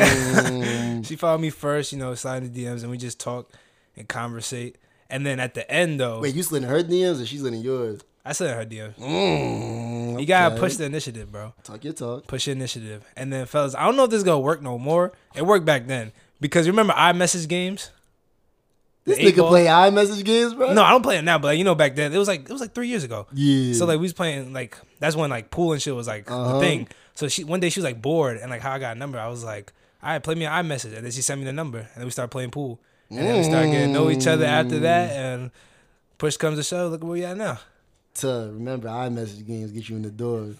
[SPEAKER 1] She followed me first. You know, in the DMs and we just talk and conversate. And then at the end though,
[SPEAKER 2] Wait, you slid in her DMs or she slid in yours?
[SPEAKER 1] I said her DMs.
[SPEAKER 2] Mm,
[SPEAKER 1] You gotta
[SPEAKER 2] okay.
[SPEAKER 1] push the initiative, bro.
[SPEAKER 2] Talk your talk.
[SPEAKER 1] Push your initiative. And then, fellas, I don't know if this is gonna work no more. It worked back then because remember iMessage games.
[SPEAKER 2] This
[SPEAKER 1] The eight
[SPEAKER 2] nigga
[SPEAKER 1] ball?
[SPEAKER 2] play iMessage games, bro.
[SPEAKER 1] No, I don't play it now, but you know back then it was like it was like three years ago.
[SPEAKER 2] Yeah.
[SPEAKER 1] So like we was playing like that's when like pool and shit was like
[SPEAKER 2] Uh-huh.
[SPEAKER 1] the thing. So she one day she was like bored and like how I got a number. I was like, all right, play me an iMessage, and then she sent me the number, and then we started playing pool, and then we started getting to know each other after that, and push comes to shove. Look where we at now.
[SPEAKER 2] to remember iMessage games get you in the door.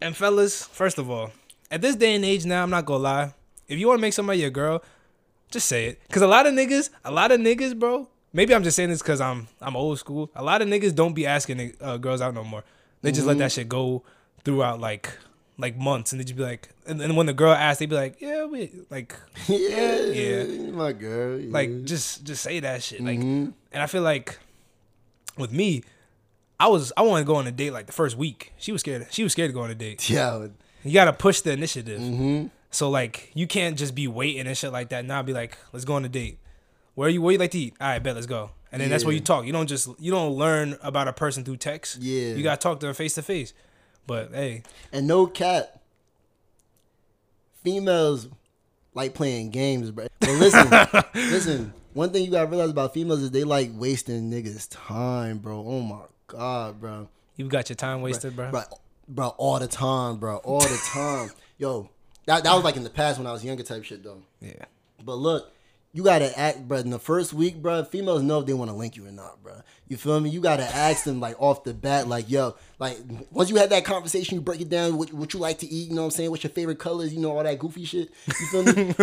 [SPEAKER 1] And fellas, first of all, at this day and age now, I'm not gonna lie. If you want to make somebody your girl, just say it. Cause a lot of niggas, a lot of niggas, bro. Maybe I'm just saying this because I'm I'm old school. A lot of niggas don't be asking uh, girls out no more. They just let that shit go throughout like like months, and they just be like, and then when the girl asked, they'd be like, yeah, we like
[SPEAKER 2] yeah,
[SPEAKER 1] yeah.
[SPEAKER 2] my girl. yeah.
[SPEAKER 1] like just just say that shit. Like,
[SPEAKER 2] Mhm.
[SPEAKER 1] and I feel like with me, I was I wanted to go on a date like the first week. She was scared. She was scared to go on a date.
[SPEAKER 2] yeah.
[SPEAKER 1] You gotta push the initiative.
[SPEAKER 2] Mm-hmm.
[SPEAKER 1] So like you can't just be waiting and shit like that. Now be like, let's go on a date. Where you where you like to eat? All right, bet let's go. And then that's where you talk. You don't just you don't learn about a person through text.
[SPEAKER 2] Yeah.
[SPEAKER 1] You gotta talk to them face to face. But hey,
[SPEAKER 2] And no cat. Females like playing games, bro. But listen, listen. One thing you gotta realize about females is they like wasting niggas' time, bro. Oh my god, bro.
[SPEAKER 1] you got your time wasted, bro.
[SPEAKER 2] Bro, bro, all the time, bro. All the time. Yo, that, that was like in the past when I was younger type shit though.
[SPEAKER 1] Yeah.
[SPEAKER 2] But look, you gotta act, bro. In the first week, bro, females know if they want to link you or not, bro. You feel me? You gotta ask them like off the bat, like, yo, like once you had that conversation, you break it down. What, what you like to eat? You know what I'm saying? What's your favorite colors? You know all that goofy shit. You feel me?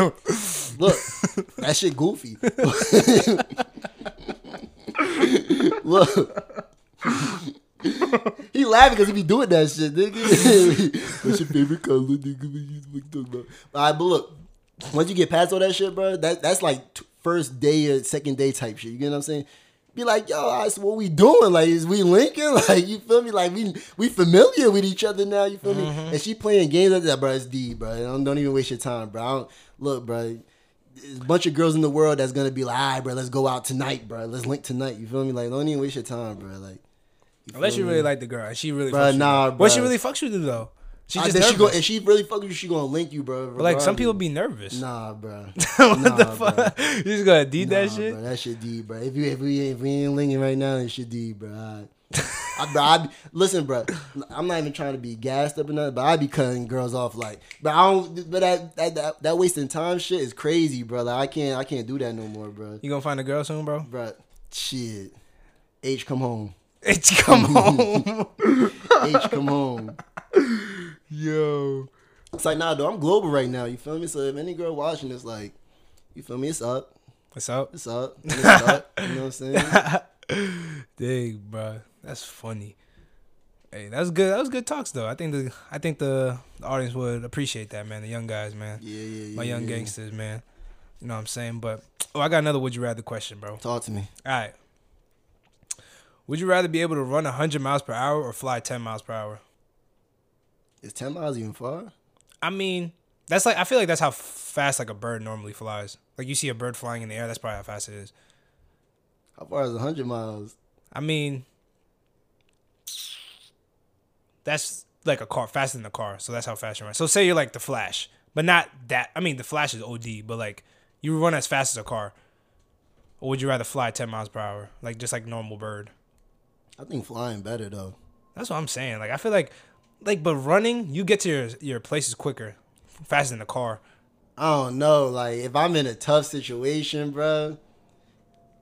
[SPEAKER 2] look, that shit goofy. look. he laughing because he be doing that shit, nigga. What's your favorite color, nigga? What you talking about? All right, but look, once you get past all that shit, bro, that that's like t- first day or second day type shit. You get what I'm saying? Be like, yo, so what we doing? Like, is we linking? Like, you feel me? Like, we we familiar with each other now. You feel me? Mm-hmm. And she playing games like that, bro. It's D, bro. Don't, don't even waste your time, bro. I don't, look, bro. There's a bunch of girls in the world that's gonna be like, all right, bro, let's go out tonight, bro. Let's link tonight. You feel me? Like, don't even waste your time, bro. Like, you
[SPEAKER 1] Unless you
[SPEAKER 2] me?
[SPEAKER 1] really like the girl she really fucks
[SPEAKER 2] nah,
[SPEAKER 1] you. What she really fucks you to though? She just
[SPEAKER 2] she go,
[SPEAKER 1] nervous.
[SPEAKER 2] if she really fuck you, she gonna link you, bro.
[SPEAKER 1] But, like some
[SPEAKER 2] regardless.
[SPEAKER 1] people be nervous.
[SPEAKER 2] Nah, bro.
[SPEAKER 1] what
[SPEAKER 2] nah,
[SPEAKER 1] the fuck? You just gonna deed that
[SPEAKER 2] Nah,
[SPEAKER 1] shit?
[SPEAKER 2] Bro, that shit D, bro. If you if we if we ain't linking right now, then shit D, bro. I, bro, I, listen, bro. I'm not even trying to be gassed up or nothing, but I be cutting girls off like, but I don't. But that that that, that wasting time shit is crazy, bro. Like I can't I can't do that no more, bro.
[SPEAKER 1] You gonna find a girl soon, bro?
[SPEAKER 2] Bro, shit. H come home.
[SPEAKER 1] It's come home.
[SPEAKER 2] H come home.
[SPEAKER 1] Yo.
[SPEAKER 2] It's like nah, though. I'm global right now. You feel me? So if any girl watching this, like, you feel me? It's up.
[SPEAKER 1] What's up?
[SPEAKER 2] It's up. It's up. You know what I'm saying?
[SPEAKER 1] Dang, bro. That's funny. Hey, that's good. That was good talks though. I think the I think the, the audience would appreciate that, man. The young guys, man.
[SPEAKER 2] Yeah, yeah, yeah.
[SPEAKER 1] My young
[SPEAKER 2] yeah.
[SPEAKER 1] gangsters, man. You know what I'm saying? But oh, I got another would you rather question, bro.
[SPEAKER 2] Talk to me.
[SPEAKER 1] All right. Would you rather be able to run 100 miles per hour or fly 10 miles per hour?
[SPEAKER 2] Is ten miles even far?
[SPEAKER 1] I mean, that's like I feel like that's how fast like a bird normally flies. Like you see a bird flying in the air, that's probably how fast it is.
[SPEAKER 2] How far is hundred miles?
[SPEAKER 1] I mean, that's like a car faster than a car, so that's how fast you run. So say you're like the Flash, but not that. I mean, the Flash is OD, but like you run as fast as a car. or would you rather fly 10 miles per hour, like just like normal bird?
[SPEAKER 2] I think flying better though.
[SPEAKER 1] That's what I'm saying. Like I feel like, like but running, you get to your your places quicker, faster than the car.
[SPEAKER 2] I don't know. Like if I'm in a tough situation, bro.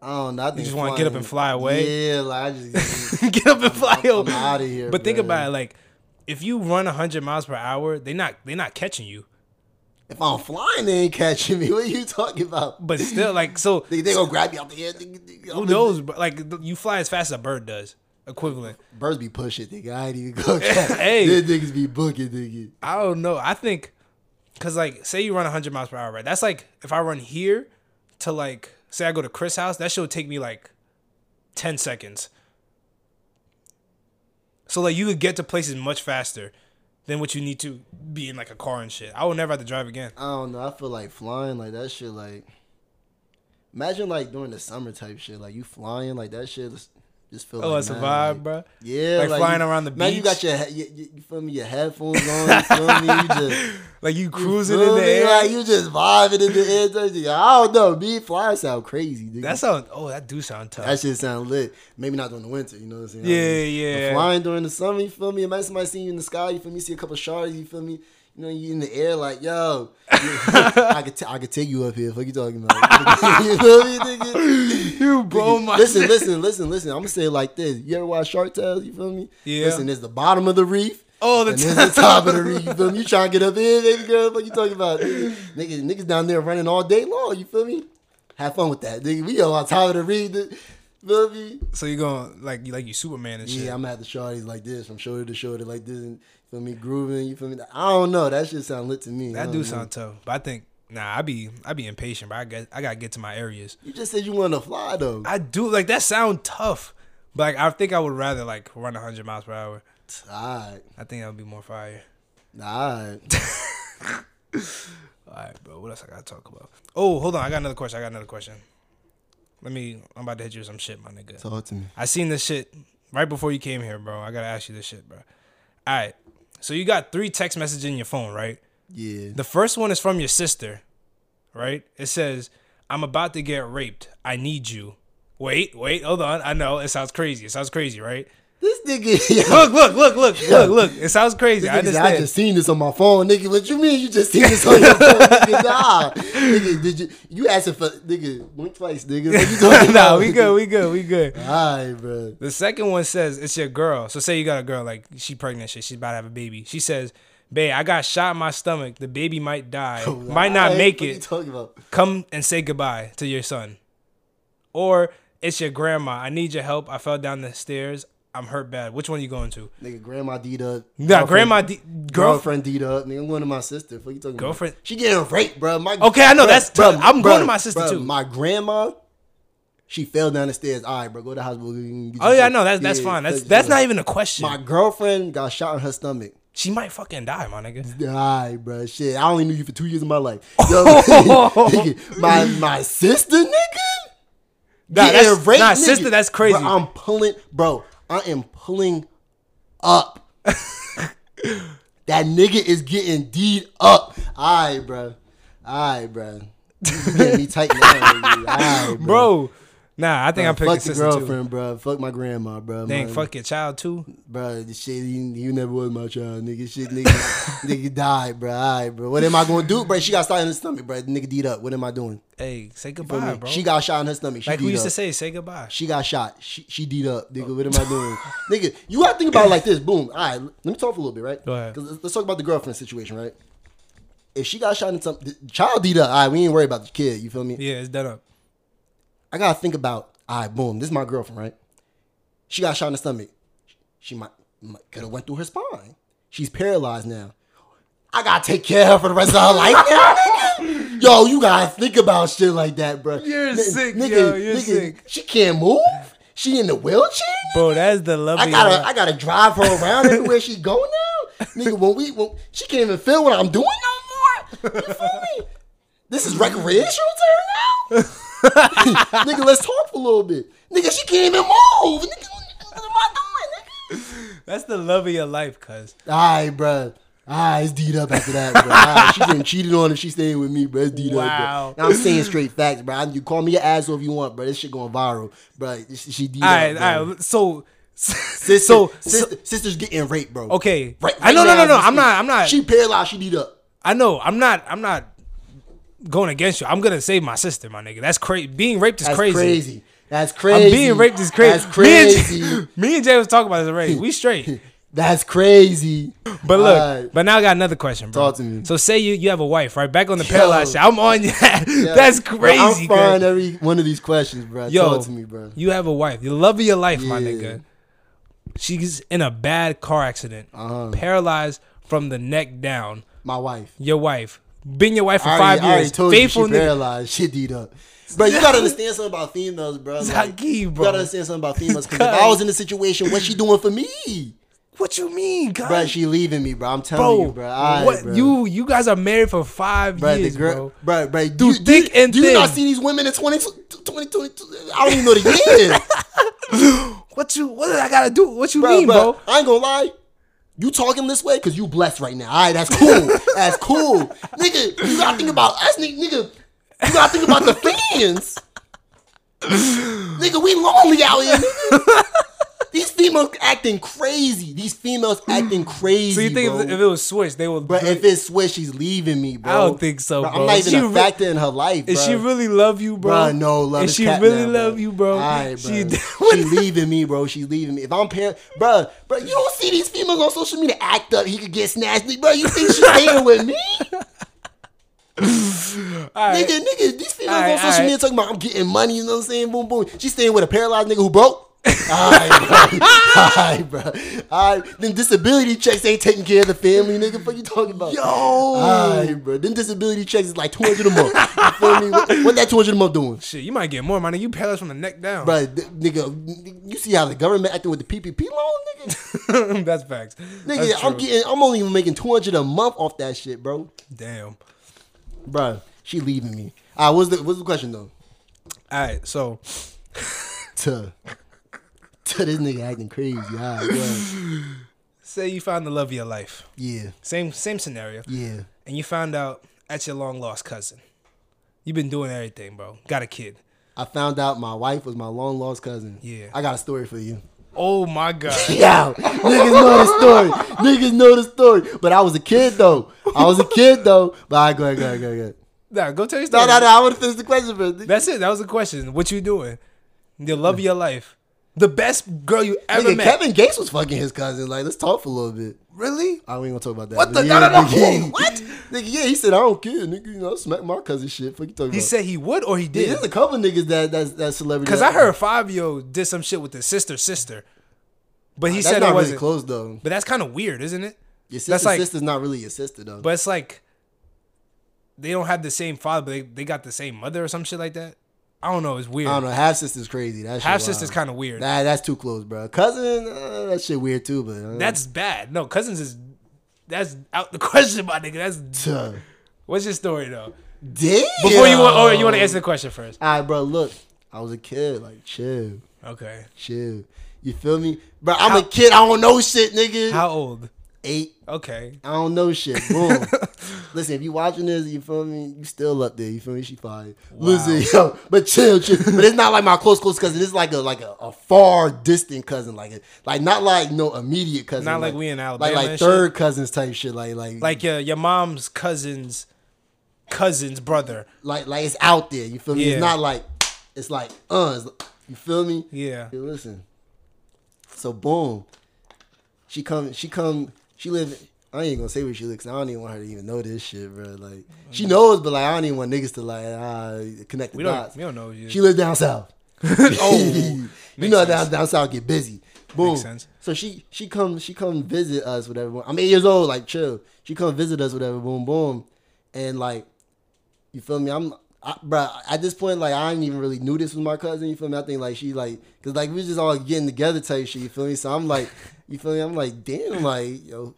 [SPEAKER 2] I don't know. I think
[SPEAKER 1] just wanna get up and fly away?
[SPEAKER 2] Yeah, like I just
[SPEAKER 1] get up and fly
[SPEAKER 2] I'm,
[SPEAKER 1] over.
[SPEAKER 2] out of here.
[SPEAKER 1] But think about it, like if you run 100 miles per hour, they not they not catching you.
[SPEAKER 2] If I'm flying, they ain't catching me. What are you talking about?
[SPEAKER 1] But still, like so,
[SPEAKER 2] They, they gonna grab me out the air.
[SPEAKER 1] Who knows? But like you fly as fast as a bird does, equivalent.
[SPEAKER 2] Birds be pushing, nigga. I ain't even go.
[SPEAKER 1] Hey.
[SPEAKER 2] These niggas be booking, nigga.
[SPEAKER 1] I don't know. I think because like say you run 100 miles per hour, right? That's like if I run here to like say I go to Chris' house, that should take me like 10 seconds. So like you could get to places much faster than what you need to be in like a car and shit. I would never have to drive again.
[SPEAKER 2] I don't know. I feel like flying like that shit. Like, imagine like during the summer type shit. Like you flying like that shit. Just feel
[SPEAKER 1] Oh,
[SPEAKER 2] like
[SPEAKER 1] it's a
[SPEAKER 2] mad,
[SPEAKER 1] vibe,
[SPEAKER 2] like-
[SPEAKER 1] bro.
[SPEAKER 2] Yeah,
[SPEAKER 1] Like flying
[SPEAKER 2] you-
[SPEAKER 1] around the beach.
[SPEAKER 2] Man, you got your, you, you, you feel me? Your headphones on. You feel me? You just
[SPEAKER 1] Like you
[SPEAKER 2] you
[SPEAKER 1] cruising
[SPEAKER 2] feel
[SPEAKER 1] in the air.
[SPEAKER 2] Like you just vibing in the air. I don't know. Me flying sound crazy. Nigga.
[SPEAKER 1] that sound oh that do sound tough.
[SPEAKER 2] That shit sound lit. Maybe not during the winter, you know what I'm saying?
[SPEAKER 1] Yeah,
[SPEAKER 2] But
[SPEAKER 1] yeah.
[SPEAKER 2] flying during the summer, you feel me? Imagine somebody seeing you in the sky, you feel me? See a couple shards, you feel me? You know, you in the air like, yo, I could, t- I could take you up here. What you talking about? you feel me, nigga?
[SPEAKER 1] you blow my
[SPEAKER 2] Listen, listen, listen, listen. I'm gonna say it like this. You ever watch Shark Tales? You feel me?
[SPEAKER 1] Yeah.
[SPEAKER 2] Listen, there's the bottom of the reef.
[SPEAKER 1] Oh, the
[SPEAKER 2] and there's the top of the reef. You feel me? You trying to get up in, baby girl? What you talking about? Nigga, niggas, niggas down there running all day long. You feel me? Have fun with that, nigga. We on top of the reef. me?
[SPEAKER 1] So you going like you like you Superman and shit.
[SPEAKER 2] Yeah, I'm at the shorties like this, from shoulder to shoulder like this, and feel me grooving. You feel me? I don't know. That shit sound lit to me.
[SPEAKER 1] That do
[SPEAKER 2] know.
[SPEAKER 1] sound tough. But I think nah, I be I be impatient, but I get I gotta get to my areas.
[SPEAKER 2] You just said you want to fly though.
[SPEAKER 1] I do like that sound tough. But like I think I would rather like run hundred miles per hour.
[SPEAKER 2] Alright,
[SPEAKER 1] I think that would be more fire.
[SPEAKER 2] alright.
[SPEAKER 1] All right, bro. What else I gotta talk about? Oh, hold on. I got another question. I got another question. Let me. I'm about to hit you with some shit, my nigga.
[SPEAKER 2] Talk to me.
[SPEAKER 1] I seen this shit right before you came here, bro. I gotta ask you this shit, bro. All right. So you got three text messages in your phone, right?
[SPEAKER 2] Yeah.
[SPEAKER 1] The first one is from your sister, right? It says, "I'm about to get raped. I need you." Wait, wait, hold on. I know it sounds crazy. It sounds crazy, right?
[SPEAKER 2] This nigga.
[SPEAKER 1] Look, look, look, look, look, look. It sounds crazy. I
[SPEAKER 2] said, I just seen this on my phone, nigga. What you mean you just seen this on your phone, nigga? Nah, nigga, did you? You asking for nigga blink twice, nigga? What you talking
[SPEAKER 1] nah,
[SPEAKER 2] about?
[SPEAKER 1] we good, we good, we good.
[SPEAKER 2] Alright, bro.
[SPEAKER 1] The second one says it's your girl. So say you got a girl like she pregnant, shit. She's about to have a baby. She says, "Babe, I got shot in my stomach. The baby might die, might not make
[SPEAKER 2] what you
[SPEAKER 1] it.
[SPEAKER 2] talking about?
[SPEAKER 1] Come and say goodbye to your son." Or it's your grandma. I need your help. I fell down the stairs. I'm hurt bad. Which one are you going to?
[SPEAKER 2] Nigga, grandma D'd up.
[SPEAKER 1] Nah, grandma, D- girl.
[SPEAKER 2] girlfriend D'd up. Nigga, I'm going to my sister. What you talking
[SPEAKER 1] Girlfriend-
[SPEAKER 2] about? She getting raped, bro. My,
[SPEAKER 1] Okay, I know,
[SPEAKER 2] bruh,
[SPEAKER 1] that's
[SPEAKER 2] bruh,
[SPEAKER 1] tough. I'm
[SPEAKER 2] bruh,
[SPEAKER 1] going to my sister, too.
[SPEAKER 2] My grandma, she fell down the stairs. All right, bro, go to the hospital.
[SPEAKER 1] Oh yeah,
[SPEAKER 2] shit.
[SPEAKER 1] no, that's that's
[SPEAKER 2] Yeah,
[SPEAKER 1] fine. That's that's not even a question.
[SPEAKER 2] My girlfriend got shot in her stomach.
[SPEAKER 1] she might fucking die, my nigga.
[SPEAKER 2] Alright, bro. Shit, I only knew you for two years of my life. Yo, nigga, my my sister, nigga.
[SPEAKER 1] Nah, that's-
[SPEAKER 2] raped,
[SPEAKER 1] nah,
[SPEAKER 2] nigga.
[SPEAKER 1] sister, that's crazy.
[SPEAKER 2] Bro, I'm pulling, bro. I am pulling up. that nigga is getting D'd up. Alright, bro. Alright, bro. You getting me tight now. Alright, bro.
[SPEAKER 1] Bro, nah, I think I'm picking
[SPEAKER 2] Fuck the
[SPEAKER 1] sister too.
[SPEAKER 2] girlfriend, bro. Fuck my grandma, bro.
[SPEAKER 1] Dang,
[SPEAKER 2] My-
[SPEAKER 1] fuck your child too.
[SPEAKER 2] Bro, the shit, you, you never was my child, nigga. Shit, nigga, nigga died, bro. All right, bro. What am I gonna do, bro? She got shot in the stomach, bro. Nigga D'd up. What am I doing?
[SPEAKER 1] Hey, say goodbye, bro.
[SPEAKER 2] She got shot in her stomach. She
[SPEAKER 1] like we used to
[SPEAKER 2] up.
[SPEAKER 1] say, say goodbye.
[SPEAKER 2] She got shot. She she D'd up, nigga. What am I doing, nigga? You gotta think about it like this. Boom. All right, let me talk for a little bit, right?
[SPEAKER 1] Go ahead.
[SPEAKER 2] let's, talk about the girlfriend situation, right? If she got shot in some the child D'd up, all right, we ain't worry about the kid. You feel me?
[SPEAKER 1] Yeah, it's done up.
[SPEAKER 2] I gotta think about, all right, boom, this is my girlfriend, right? She got shot in the stomach. She might, might could have went through her spine. She's paralyzed now. I gotta take care of her for the rest of her life now, nigga. Yo, you gotta think about shit like that, bro.
[SPEAKER 1] You're
[SPEAKER 2] N-
[SPEAKER 1] sick, yo, you're sick.
[SPEAKER 2] She can't move. She in the wheelchair.
[SPEAKER 1] Bro, that's the love
[SPEAKER 2] I gotta,
[SPEAKER 1] life.
[SPEAKER 2] I gotta drive her around everywhere she go now. Nigga, when we, when, she can't even feel what I'm doing no more. You feel me? This is recreational to her now. nigga, let's talk for a little bit. Nigga, she can't even move. Nigga, what am I doing, nigga?
[SPEAKER 1] That's the love of your life, cuz.
[SPEAKER 2] All right, bro. All Ah, it's D'd up after that, bro. She getting cheated on if she staying with me, bro. It's D'd
[SPEAKER 1] Wow.
[SPEAKER 2] up, bro. I'm saying straight facts, bro. You call me an asshole if you want, bro. This shit going viral, bro. She, D'd
[SPEAKER 1] All right,
[SPEAKER 2] up,
[SPEAKER 1] all right. So,
[SPEAKER 2] Sister,
[SPEAKER 1] so,
[SPEAKER 2] sister, sister's getting raped, bro.
[SPEAKER 1] okay.
[SPEAKER 2] Right,
[SPEAKER 1] I know,
[SPEAKER 2] right
[SPEAKER 1] no, no, no. I'm not. I'm not.
[SPEAKER 2] She paralyzed. She D'd up.
[SPEAKER 1] I know. I'm not. I'm not going against you. I'm gonna save my sister, my nigga. That's crazy. Being raped is crazy.
[SPEAKER 2] That's
[SPEAKER 1] crazy.
[SPEAKER 2] crazy. That's crazy.
[SPEAKER 1] I'm being raped is crazy.
[SPEAKER 2] That's crazy.
[SPEAKER 1] Me and, me and Jay was talking about this already. We straight.
[SPEAKER 2] That's crazy.
[SPEAKER 1] But look,
[SPEAKER 2] Alright.
[SPEAKER 1] but now I got another question, bro.
[SPEAKER 2] Talk to me.
[SPEAKER 1] So say you you have a wife, right? Back on the paralyzed shit. I'm on you.
[SPEAKER 2] Yeah.
[SPEAKER 1] That's
[SPEAKER 2] Bro,
[SPEAKER 1] crazy.
[SPEAKER 2] I'm
[SPEAKER 1] girl.
[SPEAKER 2] fine every one of these questions, bro.
[SPEAKER 1] Yo,
[SPEAKER 2] Talk to me, bro.
[SPEAKER 1] you have a wife. You love of your life, my nigga. She's in a bad car accident,
[SPEAKER 2] Uh-huh.
[SPEAKER 1] paralyzed from the neck down.
[SPEAKER 2] My wife.
[SPEAKER 1] Your wife, been your wife for five
[SPEAKER 2] already, I
[SPEAKER 1] years,
[SPEAKER 2] told
[SPEAKER 1] faithful
[SPEAKER 2] you she paralyzed. She D'd up. Bro, you gotta understand something about females, bro. Like,
[SPEAKER 1] Zaki,
[SPEAKER 2] You gotta understand something about females. Because if I was in a situation, what's she doing for me?
[SPEAKER 1] What you mean, guys?
[SPEAKER 2] Bro, she leaving me, bro. I'm telling
[SPEAKER 1] bro,
[SPEAKER 2] you, bro. Alright,
[SPEAKER 1] what
[SPEAKER 2] bro.
[SPEAKER 1] you you guys are married for five
[SPEAKER 2] Bro,
[SPEAKER 1] years,
[SPEAKER 2] the girl,
[SPEAKER 1] bro.
[SPEAKER 2] bro, bro,
[SPEAKER 1] Through
[SPEAKER 2] you,
[SPEAKER 1] thick
[SPEAKER 2] do, you-
[SPEAKER 1] and
[SPEAKER 2] do you not see these women in 20, 2022? I don't even know the year.
[SPEAKER 1] What you what did I gotta do? What you
[SPEAKER 2] bro,
[SPEAKER 1] mean,
[SPEAKER 2] bro,
[SPEAKER 1] bro?
[SPEAKER 2] I ain't gonna lie. You talking this way because you blessed right now. All right, that's cool. that's cool. Nigga, you gotta think about us, nigga. nigga you gotta think about the fans. nigga, we lonely out here. These females acting crazy. These females mm. acting crazy.
[SPEAKER 1] So you think
[SPEAKER 2] bro.
[SPEAKER 1] if, it was switched, they would?
[SPEAKER 2] But if it's Swiss, she's leaving me, bro.
[SPEAKER 1] I don't think so, bro.
[SPEAKER 2] I'm not even
[SPEAKER 1] She
[SPEAKER 2] a
[SPEAKER 1] re-
[SPEAKER 2] in her life, bro.
[SPEAKER 1] Is she really love you, bro?
[SPEAKER 2] Bruh, no, love
[SPEAKER 1] Is
[SPEAKER 2] is
[SPEAKER 1] she really
[SPEAKER 2] now,
[SPEAKER 1] love you, bro? She,
[SPEAKER 2] bro. She leaving me, bro. She's leaving me. If I'm parent, bro, bro, you don't see these females on social media act up. He could get snatched, bro. You think she's staying with me,
[SPEAKER 1] Alright.
[SPEAKER 2] nigga? Nigga, these females
[SPEAKER 1] Alright,
[SPEAKER 2] on social
[SPEAKER 1] alright.
[SPEAKER 2] media talking about I'm getting money. You know what I'm saying? Boom, boom. She's staying with a paralyzed nigga who broke. Alright, bro. Alright, bro. Alright. Then disability checks ain't taking care of the family, nigga. What you talking about?
[SPEAKER 1] Yo.
[SPEAKER 2] Alright, bro. Then disability checks is like 200 a month. You feel me? What, what that 200 a month doing?
[SPEAKER 1] Shit, you might get more, man. You paralyzed from the neck down.
[SPEAKER 2] Bro, th- nigga, you see how the government acting with the PPP loan, nigga?
[SPEAKER 1] That's facts.
[SPEAKER 2] Nigga,
[SPEAKER 1] That's
[SPEAKER 2] I'm getting, I'm only making 200 a month off that shit, bro.
[SPEAKER 1] Damn.
[SPEAKER 2] Bro, she leaving me. Ah, what's the what's the question though?
[SPEAKER 1] All right, so
[SPEAKER 2] To, this nigga acting crazy. All right,
[SPEAKER 1] say you found the love of your life.
[SPEAKER 2] Yeah,
[SPEAKER 1] Same same scenario.
[SPEAKER 2] yeah.
[SPEAKER 1] And you found out that's your long lost cousin. You've been doing everything, bro. Got a kid.
[SPEAKER 2] I found out my wife was my long lost cousin.
[SPEAKER 1] Yeah.
[SPEAKER 2] I got a story for you.
[SPEAKER 1] Oh my god.
[SPEAKER 2] Yeah, niggas know the story. Niggas know the story. But I was a kid though. I was a kid though. But I go ahead, go ahead, go ahead.
[SPEAKER 1] Nah, go tell your
[SPEAKER 2] No,
[SPEAKER 1] story.
[SPEAKER 2] no, no. I want to finish the question first.
[SPEAKER 1] That's it. That was the question. What you doing? The love of your life. The best girl you ever
[SPEAKER 2] Nigga,
[SPEAKER 1] met.
[SPEAKER 2] Kevin Gates was fucking his cousin. Like, let's talk for a little bit.
[SPEAKER 1] really?
[SPEAKER 2] Oh, I ain't gonna talk about that.
[SPEAKER 1] What the-
[SPEAKER 2] yeah,
[SPEAKER 1] no, no, no.
[SPEAKER 2] nigga,
[SPEAKER 1] What?
[SPEAKER 2] Nigga, yeah, he said I don't care, nigga. You know, smack my cousin shit. Fuck you talking about.
[SPEAKER 1] He
[SPEAKER 2] about?
[SPEAKER 1] said he would or he
[SPEAKER 2] yeah,
[SPEAKER 1] did.
[SPEAKER 2] there's a couple niggas that that's that celebrity.
[SPEAKER 1] Because I heard Fabio did some shit with his sister sister. But he
[SPEAKER 2] that's
[SPEAKER 1] said it wasn't.
[SPEAKER 2] close though.
[SPEAKER 1] But that's kind of weird, isn't it?
[SPEAKER 2] Your
[SPEAKER 1] That's
[SPEAKER 2] sister's
[SPEAKER 1] like-
[SPEAKER 2] sister's not really your sister though.
[SPEAKER 1] But it's like they don't have the same father, but they, they got the same mother or some shit like that. I don't know. It's weird.
[SPEAKER 2] I don't know. Half sister's crazy. That
[SPEAKER 1] half sister's kind of weird.
[SPEAKER 2] Nah, that's too close, bro. Cousin, uh, that shit weird too. But uh,
[SPEAKER 1] that's bad. No, cousins is that's out the question, my nigga. That's what's your story though?
[SPEAKER 2] damn.
[SPEAKER 1] Before you want, or you want to answer the question first?
[SPEAKER 2] All right, bro. Look, I was a kid. Like, chill,
[SPEAKER 1] Okay.
[SPEAKER 2] chill. You feel me, bro? I'm
[SPEAKER 1] How-
[SPEAKER 2] a kid. I don't know shit, nigga.
[SPEAKER 1] How old?
[SPEAKER 2] Eight.
[SPEAKER 1] Okay.
[SPEAKER 2] I don't know shit. Boom. Listen, if you watching this, you feel me? You still up there. You feel me? She fine. Listen, yo, but chill, chill. But it's not like my close, close cousin. It's like a like a, a far distant cousin, like a, like not like no immediate cousin.
[SPEAKER 1] Not like like we in Alabama
[SPEAKER 2] Like like third cousins type shit. Like like
[SPEAKER 1] Like your your mom's cousin's cousin's brother.
[SPEAKER 2] like like it's out there. You feel me?
[SPEAKER 1] Yeah.
[SPEAKER 2] It's not like it's like uh. it's- you feel me?
[SPEAKER 1] Yeah.
[SPEAKER 2] Hey, listen. So boom, she come. She come. She live. I ain't gonna say where she lives. 'cause I don't even want her to even know this shit, bro. Like she knows, but like I don't even want niggas to like ah connect the
[SPEAKER 1] We don't
[SPEAKER 2] dots.
[SPEAKER 1] we don't know you.
[SPEAKER 2] She lives down south.
[SPEAKER 1] oh,
[SPEAKER 2] you know down down south get busy. Boom. So she she come she come visit us whatever. I'm eight years old. Like chill. She come visit us whatever. Boom boom, and like you feel me? I'm. I, bro, at this point, like I ain't even really knew this was my cousin. You feel me? I think like she like, cause like we was just all getting together type shit. You feel me? So I'm like, you feel me? I'm like, damn, like yo,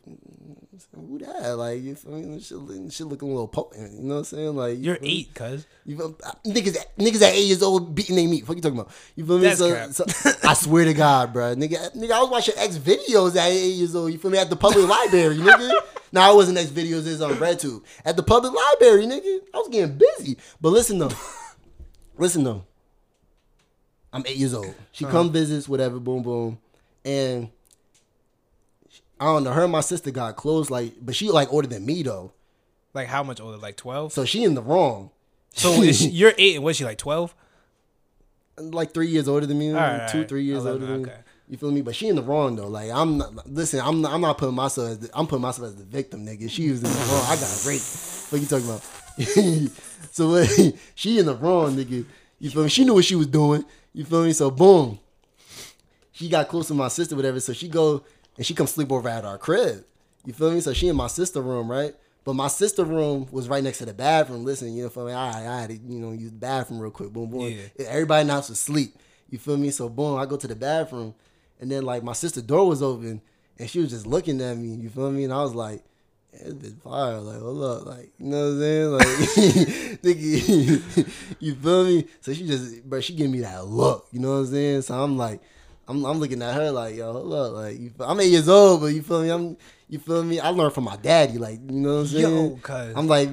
[SPEAKER 2] Who that? Like, you feel me? Shit looking a little potent. You know what I'm saying? Like, you
[SPEAKER 1] You're
[SPEAKER 2] feel
[SPEAKER 1] eight, cuz.
[SPEAKER 2] You feel, uh, niggas, niggas at eight years old beating their meat. Fuck you talking about? You feel me?
[SPEAKER 1] That's
[SPEAKER 2] so,
[SPEAKER 1] cap.
[SPEAKER 2] so- I swear to God, bro, nigga, nigga, I was watching X videos at eight years old. You feel me? At the public library, nigga. Now I wasn't X videos. It's on RedTube. At the public library, nigga. I was getting busy. But listen though, listen though. I'm eight years old. She uh-huh. come visits, whatever, boom, boom, and I don't know. Her and my sister got close, like, but she like older than me though,
[SPEAKER 1] Like how much older? Like twelve.
[SPEAKER 2] so she in the wrong.
[SPEAKER 1] So she, you're eight, and was she like twelve?
[SPEAKER 2] like three years older than me,
[SPEAKER 1] Alright,
[SPEAKER 2] two, three years older than me.
[SPEAKER 1] okay.
[SPEAKER 2] You feel me? But she in the wrong though. Like I'm not. Listen, I'm not, I'm not putting myself. As the, I'm putting myself as the victim, nigga. She was in the wrong. I got raped. What you talking about? so what, she in the wrong, nigga. You feel me? She knew what she was doing. You feel me? So boom, she got close to my sister, whatever. So she go and she come sleep over at our crib. You feel me? So she in my sister room, right? But my sister room was right next to the bathroom. Listen, you know, feel me? I, I had to, you know, use the bathroom real quick. Boom, boom.
[SPEAKER 1] Yeah.
[SPEAKER 2] Everybody in the house was asleep. You feel me? So boom, I go to the bathroom, and then like my sister door was open, and she was just looking at me. You feel me? And I was like, this bitch fire. Like, hold up, like, you know what I'm saying? Like, nigga, you feel me? So she just, but she give me that look. You know what I'm saying? So I'm like, I'm, I'm looking at her like, yo, hold up, like, you, I'm eight years old, but you feel me? I'm, you feel me? I learned from my daddy, like, you know what I'm saying?
[SPEAKER 1] Yo, cuz.
[SPEAKER 2] I'm like,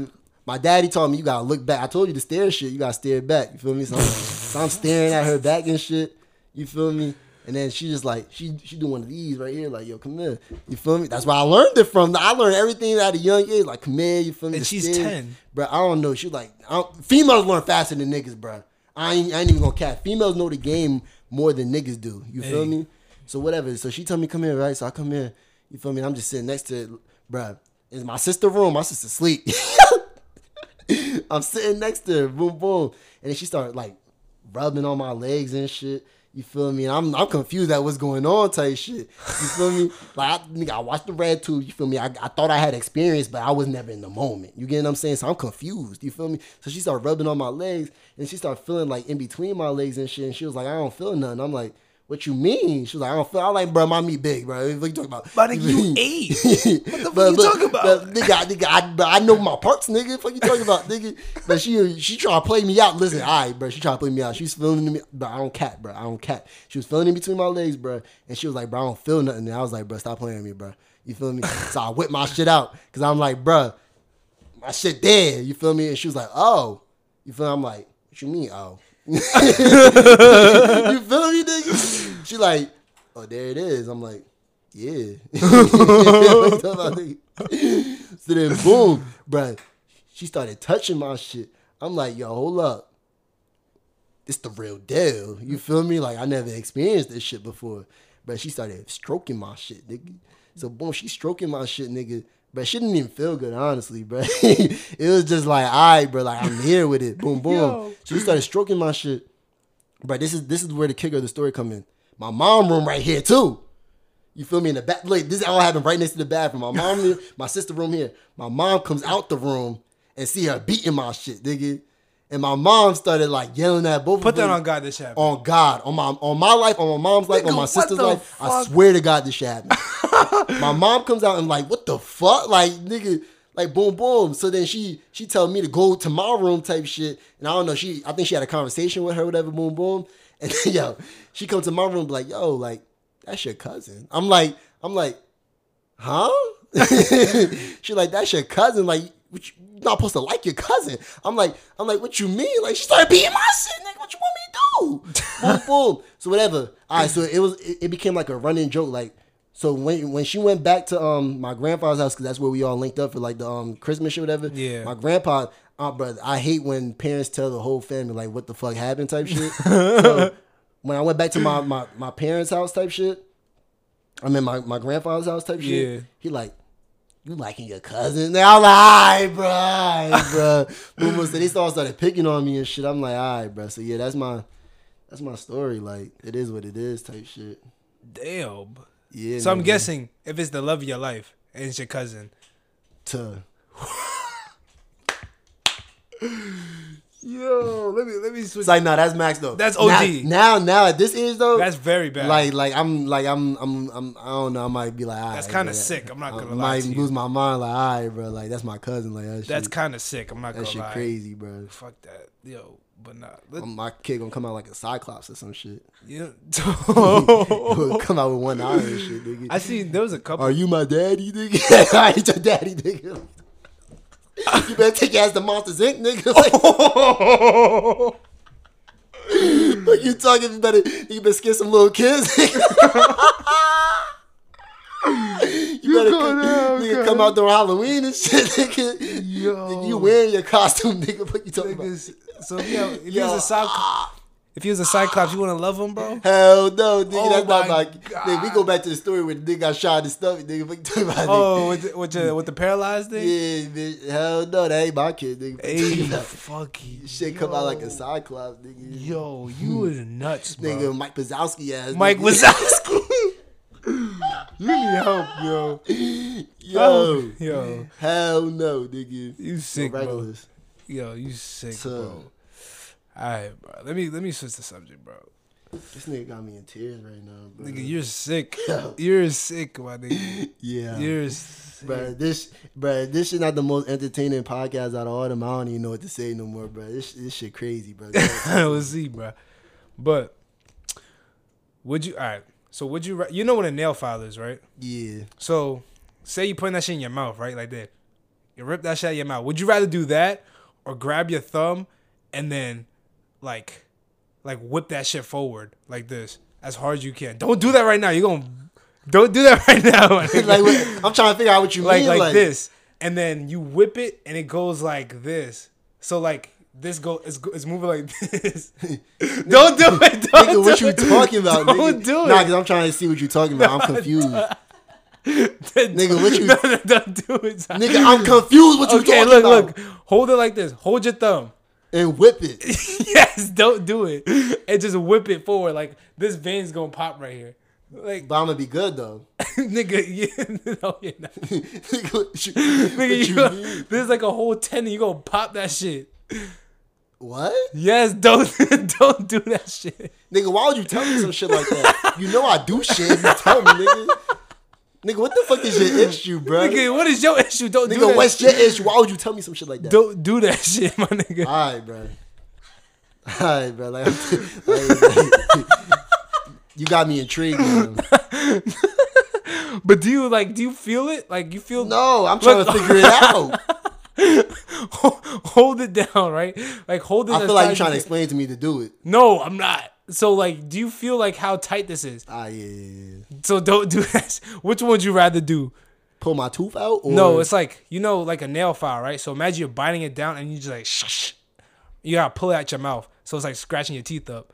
[SPEAKER 2] my daddy told me you gotta look back. I told you to stare shit, you gotta stare back. You feel me? So I'm, so I'm staring at her back and shit. You feel me? And then she just like she she do one of these right here, like yo, come here. You feel me? That's why I learned it from. I learned everything at a young age, like come here. You feel me?
[SPEAKER 1] And she's
[SPEAKER 2] stare.
[SPEAKER 1] 10.
[SPEAKER 2] bro. I don't know. She like I don't, females learn faster than niggas, bro. I ain't, I ain't even gonna cat. Females know the game more than niggas do. You feel
[SPEAKER 1] Hey.
[SPEAKER 2] me? So whatever. So she told me come here, right? So I come here. You feel me? I'm just sitting next to it, bruh. It's my sister room. My sister sleep. I'm sitting next to her, boom, boom, and then she started like rubbing on my legs and shit. You feel me? And I'm I'm confused at what's going on, type shit. You feel me? Like I, nigga, I watched the RedTube. You feel me? I, I thought I had experience, but I was never in the moment. You get what I'm saying? So I'm confused. You feel me? So she started rubbing on my legs, and she started feeling like in between my legs and shit. And she was like, I don't feel nothing. I'm like. What you mean? She was like, I don't feel. I'm like, bro, my meat big, bro. What you talking about?
[SPEAKER 1] But nigga, you eight.
[SPEAKER 2] what
[SPEAKER 1] the fuck you talking about?
[SPEAKER 2] nigga, I- nigga, I, bro, I know my parts, nigga. Fuck you talking about, nigga? But she she try to play me out. Listen, all right, bro. She trying to play me out. She's feeling me, but I don't cat, bro. I don't cat. She was feeling in between my legs, bro, and she was like, bro, I don't feel nothing. And I was like, bro, stop playing with me, bro. You feel me? so I whipped my shit out because I'm like, bro, my shit dead. You feel me? And she was like, oh, you feel? Me? I'm like, what you mean, oh? you feel me, nigga? She like, oh, there it is. I'm like, yeah. So then, boom, bro. she started touching my shit. I'm like, yo, hold up. It's the real deal. You feel me? Like, I never experienced this shit before. But she started stroking my shit, nigga. So, boom, she stroking my shit, nigga. But she didn't even feel good, honestly, bro. it was just like, all right, bro, like I'm here with it. Boom, boom.
[SPEAKER 1] Yo.
[SPEAKER 2] She started stroking my shit. Bro, this is this is where the kicker of the story come in. My mom room right here too. You feel me in the back? Look, this all happened right next to the bathroom. My mom, my sister room here. My mom comes out the room and see her beating my shit, nigga. And my mom started like yelling at both
[SPEAKER 1] Put
[SPEAKER 2] of them.
[SPEAKER 1] that on God. This happened.
[SPEAKER 2] On God, on my on my life, on my mom's life,
[SPEAKER 1] Nigga,
[SPEAKER 2] on my sister's life. I swear to God, this happened. my mom comes out and like, what the fuck, like nigga, like boom, boom. So then she she tell me to go to my room type shit, and I don't know. She I think she had a conversation with her, whatever, boom, boom. And then, yo, she come to my room like, yo, like that's your cousin. I'm like, I'm like, huh? she like that's your cousin. Like, what you, you're not supposed to like your cousin. I'm like, I'm like, what you mean? Like, she started beating my shit, nigga. What you want me to do? boom, boom. So whatever. All right. So it was. It, it became like a running joke. Like, so when when she went back to um my grandfather's house, because that's where we all linked up for like the um Christmas or whatever.
[SPEAKER 1] Yeah.
[SPEAKER 2] My grandpa. Uh, brother, I hate when parents tell the whole family like what the fuck happened type shit. so, when I went back to my, my my parents' house type shit, I'm in my, my grandfather's house type shit.
[SPEAKER 1] Yeah.
[SPEAKER 2] He like, you liking your cousin? And I'm like, all right, bro, all right, bro. Boom. So they all started picking on me and shit. I'm like, all right, bro. So yeah, that's my that's my story. Like, it is what it is type shit.
[SPEAKER 1] Damn.
[SPEAKER 2] Yeah.
[SPEAKER 1] So I'm
[SPEAKER 2] nigga.
[SPEAKER 1] guessing if it's the love of your life and it's your cousin.
[SPEAKER 2] to
[SPEAKER 1] Yo, let me let me switch.
[SPEAKER 2] It's like no, that's max though.
[SPEAKER 1] That's
[SPEAKER 2] Now-
[SPEAKER 1] OD.
[SPEAKER 2] Now, now, at this age though,
[SPEAKER 1] That's very bad.
[SPEAKER 2] like, like I'm, like I'm, I'm, I'm, I don't know. I might be like,
[SPEAKER 1] That's kinda sick, I'm not gonna lie
[SPEAKER 2] might lose my mind. Like, all right, bro. Like that's my cousin. Like that
[SPEAKER 1] that's kind of sick. I'm not
[SPEAKER 2] that
[SPEAKER 1] gonna
[SPEAKER 2] shit
[SPEAKER 1] lie.
[SPEAKER 2] crazy, bro.
[SPEAKER 1] Fuck that, yo. But nah,
[SPEAKER 2] My kid gonna come out like a cyclops or some shit.
[SPEAKER 1] you
[SPEAKER 2] come out with one eye and shit, nigga.
[SPEAKER 1] I see there was a couple.
[SPEAKER 2] Are you my daddy, nigga? I ain't your daddy, nigga. you better take your ass to Monsters Inc., nigga. Like, what you talking? You better, you better scare some little kids. you better come,
[SPEAKER 1] out,
[SPEAKER 2] nigga, come out during Halloween and shit, nigga.
[SPEAKER 1] Yo.
[SPEAKER 2] You wearing your costume, nigga. What you talking about?
[SPEAKER 1] Niggas, so if, you he was a cyclops, if he was a cyclops, you wouldn't love him, bro.
[SPEAKER 2] Hell no, nigga.
[SPEAKER 1] Oh
[SPEAKER 2] that's not
[SPEAKER 1] my
[SPEAKER 2] my. Nigga, we go back to the story where the nigga got shot in the stomach, nigga. What you about?
[SPEAKER 1] Oh, with the, with the, with the paralyzed thing.
[SPEAKER 2] Yeah, bitch. Hell no, that ain't my kid, nigga.
[SPEAKER 1] Hey, fucking
[SPEAKER 2] Shit come out like a cyclops, nigga.
[SPEAKER 1] Yo, you hmm. was nuts, bro.
[SPEAKER 2] Nigga, Mike Wazowski ass.
[SPEAKER 1] Mike. Wazowski. you need help, yo.
[SPEAKER 2] Yo.
[SPEAKER 1] Yo,
[SPEAKER 2] Hell no, nigga.
[SPEAKER 1] you sick, bro. Yo, you sick,
[SPEAKER 2] So-
[SPEAKER 1] bro. All right, bro. Let me let me switch the subject, bro.
[SPEAKER 2] This nigga got me in tears right now, bro.
[SPEAKER 1] Nigga, you're sick. You're sick, my nigga.
[SPEAKER 2] yeah.
[SPEAKER 1] You're sick.
[SPEAKER 2] Bro, this, bro, this is not the most entertaining podcast out of all them. I don't even know what to say no more, bro. This, this shit crazy, bro.
[SPEAKER 1] we'll see, bro. But would you? All right. So would you? You know what a nail file is, right?
[SPEAKER 2] yeah.
[SPEAKER 1] So say you putting that shit in your mouth, right? Like that. You rip that shit out of your mouth. Would you rather do that or grab your thumb and then like like whip that shit forward like this as hard as you can? Don't do that right now. You're gonna don't do that right now.
[SPEAKER 2] like, I'm trying to figure out what you
[SPEAKER 1] like
[SPEAKER 2] mean.
[SPEAKER 1] like
[SPEAKER 2] Like,
[SPEAKER 1] this, and then you whip it, and it goes like this. So like this go is is moving like this. don't do it. Don't
[SPEAKER 2] Nigga,
[SPEAKER 1] do
[SPEAKER 2] what you talking about?
[SPEAKER 1] Don't
[SPEAKER 2] nigga?
[SPEAKER 1] do it.
[SPEAKER 2] Nah, because I'm trying to see what you talking about. I'm confused.
[SPEAKER 1] nigga,
[SPEAKER 2] what you-
[SPEAKER 1] don't do it.
[SPEAKER 2] Nigga, I'm confused what you
[SPEAKER 1] okay,
[SPEAKER 2] talking
[SPEAKER 1] look,
[SPEAKER 2] about.
[SPEAKER 1] look. Hold it like this. Hold your thumb.
[SPEAKER 2] And whip it.
[SPEAKER 1] yes, don't do it. And just whip it forward. Like this vein's gonna pop right here. Like
[SPEAKER 2] But I'm gonna be good though.
[SPEAKER 1] nigga, yeah, no, you're not.
[SPEAKER 2] Nigga, you,
[SPEAKER 1] Nigga, you,
[SPEAKER 2] you
[SPEAKER 1] go- there's like a whole tendon. You gonna pop that shit.
[SPEAKER 2] What?
[SPEAKER 1] Yes, don't don't do that shit.
[SPEAKER 2] Nigga, why would you tell me some shit like that? You know I do shit you tell me, nigga. Nigga, what the fuck is your issue, bro?
[SPEAKER 1] Nigga, what is your issue? Don't do
[SPEAKER 2] Nigga,
[SPEAKER 1] that.
[SPEAKER 2] what's your issue? Why would you tell me some shit like that?
[SPEAKER 1] Don't do that shit, my nigga.
[SPEAKER 2] Alright, bro. Alright, bro. Like, like, like, you got me intrigued.
[SPEAKER 1] But do you like? Do you feel it? Like you feel?
[SPEAKER 2] No, I'm trying to figure it out.
[SPEAKER 1] hold it down, right? Like hold it.
[SPEAKER 2] I feel like you're trying to explain to me to do it.
[SPEAKER 1] No, I'm not. So like, do you feel like how tight this is?
[SPEAKER 2] Ah, yeah, yeah, yeah.
[SPEAKER 1] So don't do that. Which one would you rather do?
[SPEAKER 2] Pull my tooth out? Or
[SPEAKER 1] No, it's like you know, like a nail file, right? So imagine you're biting it down and you just like shh. You gotta pull it out your mouth, so it's like scratching your teeth up.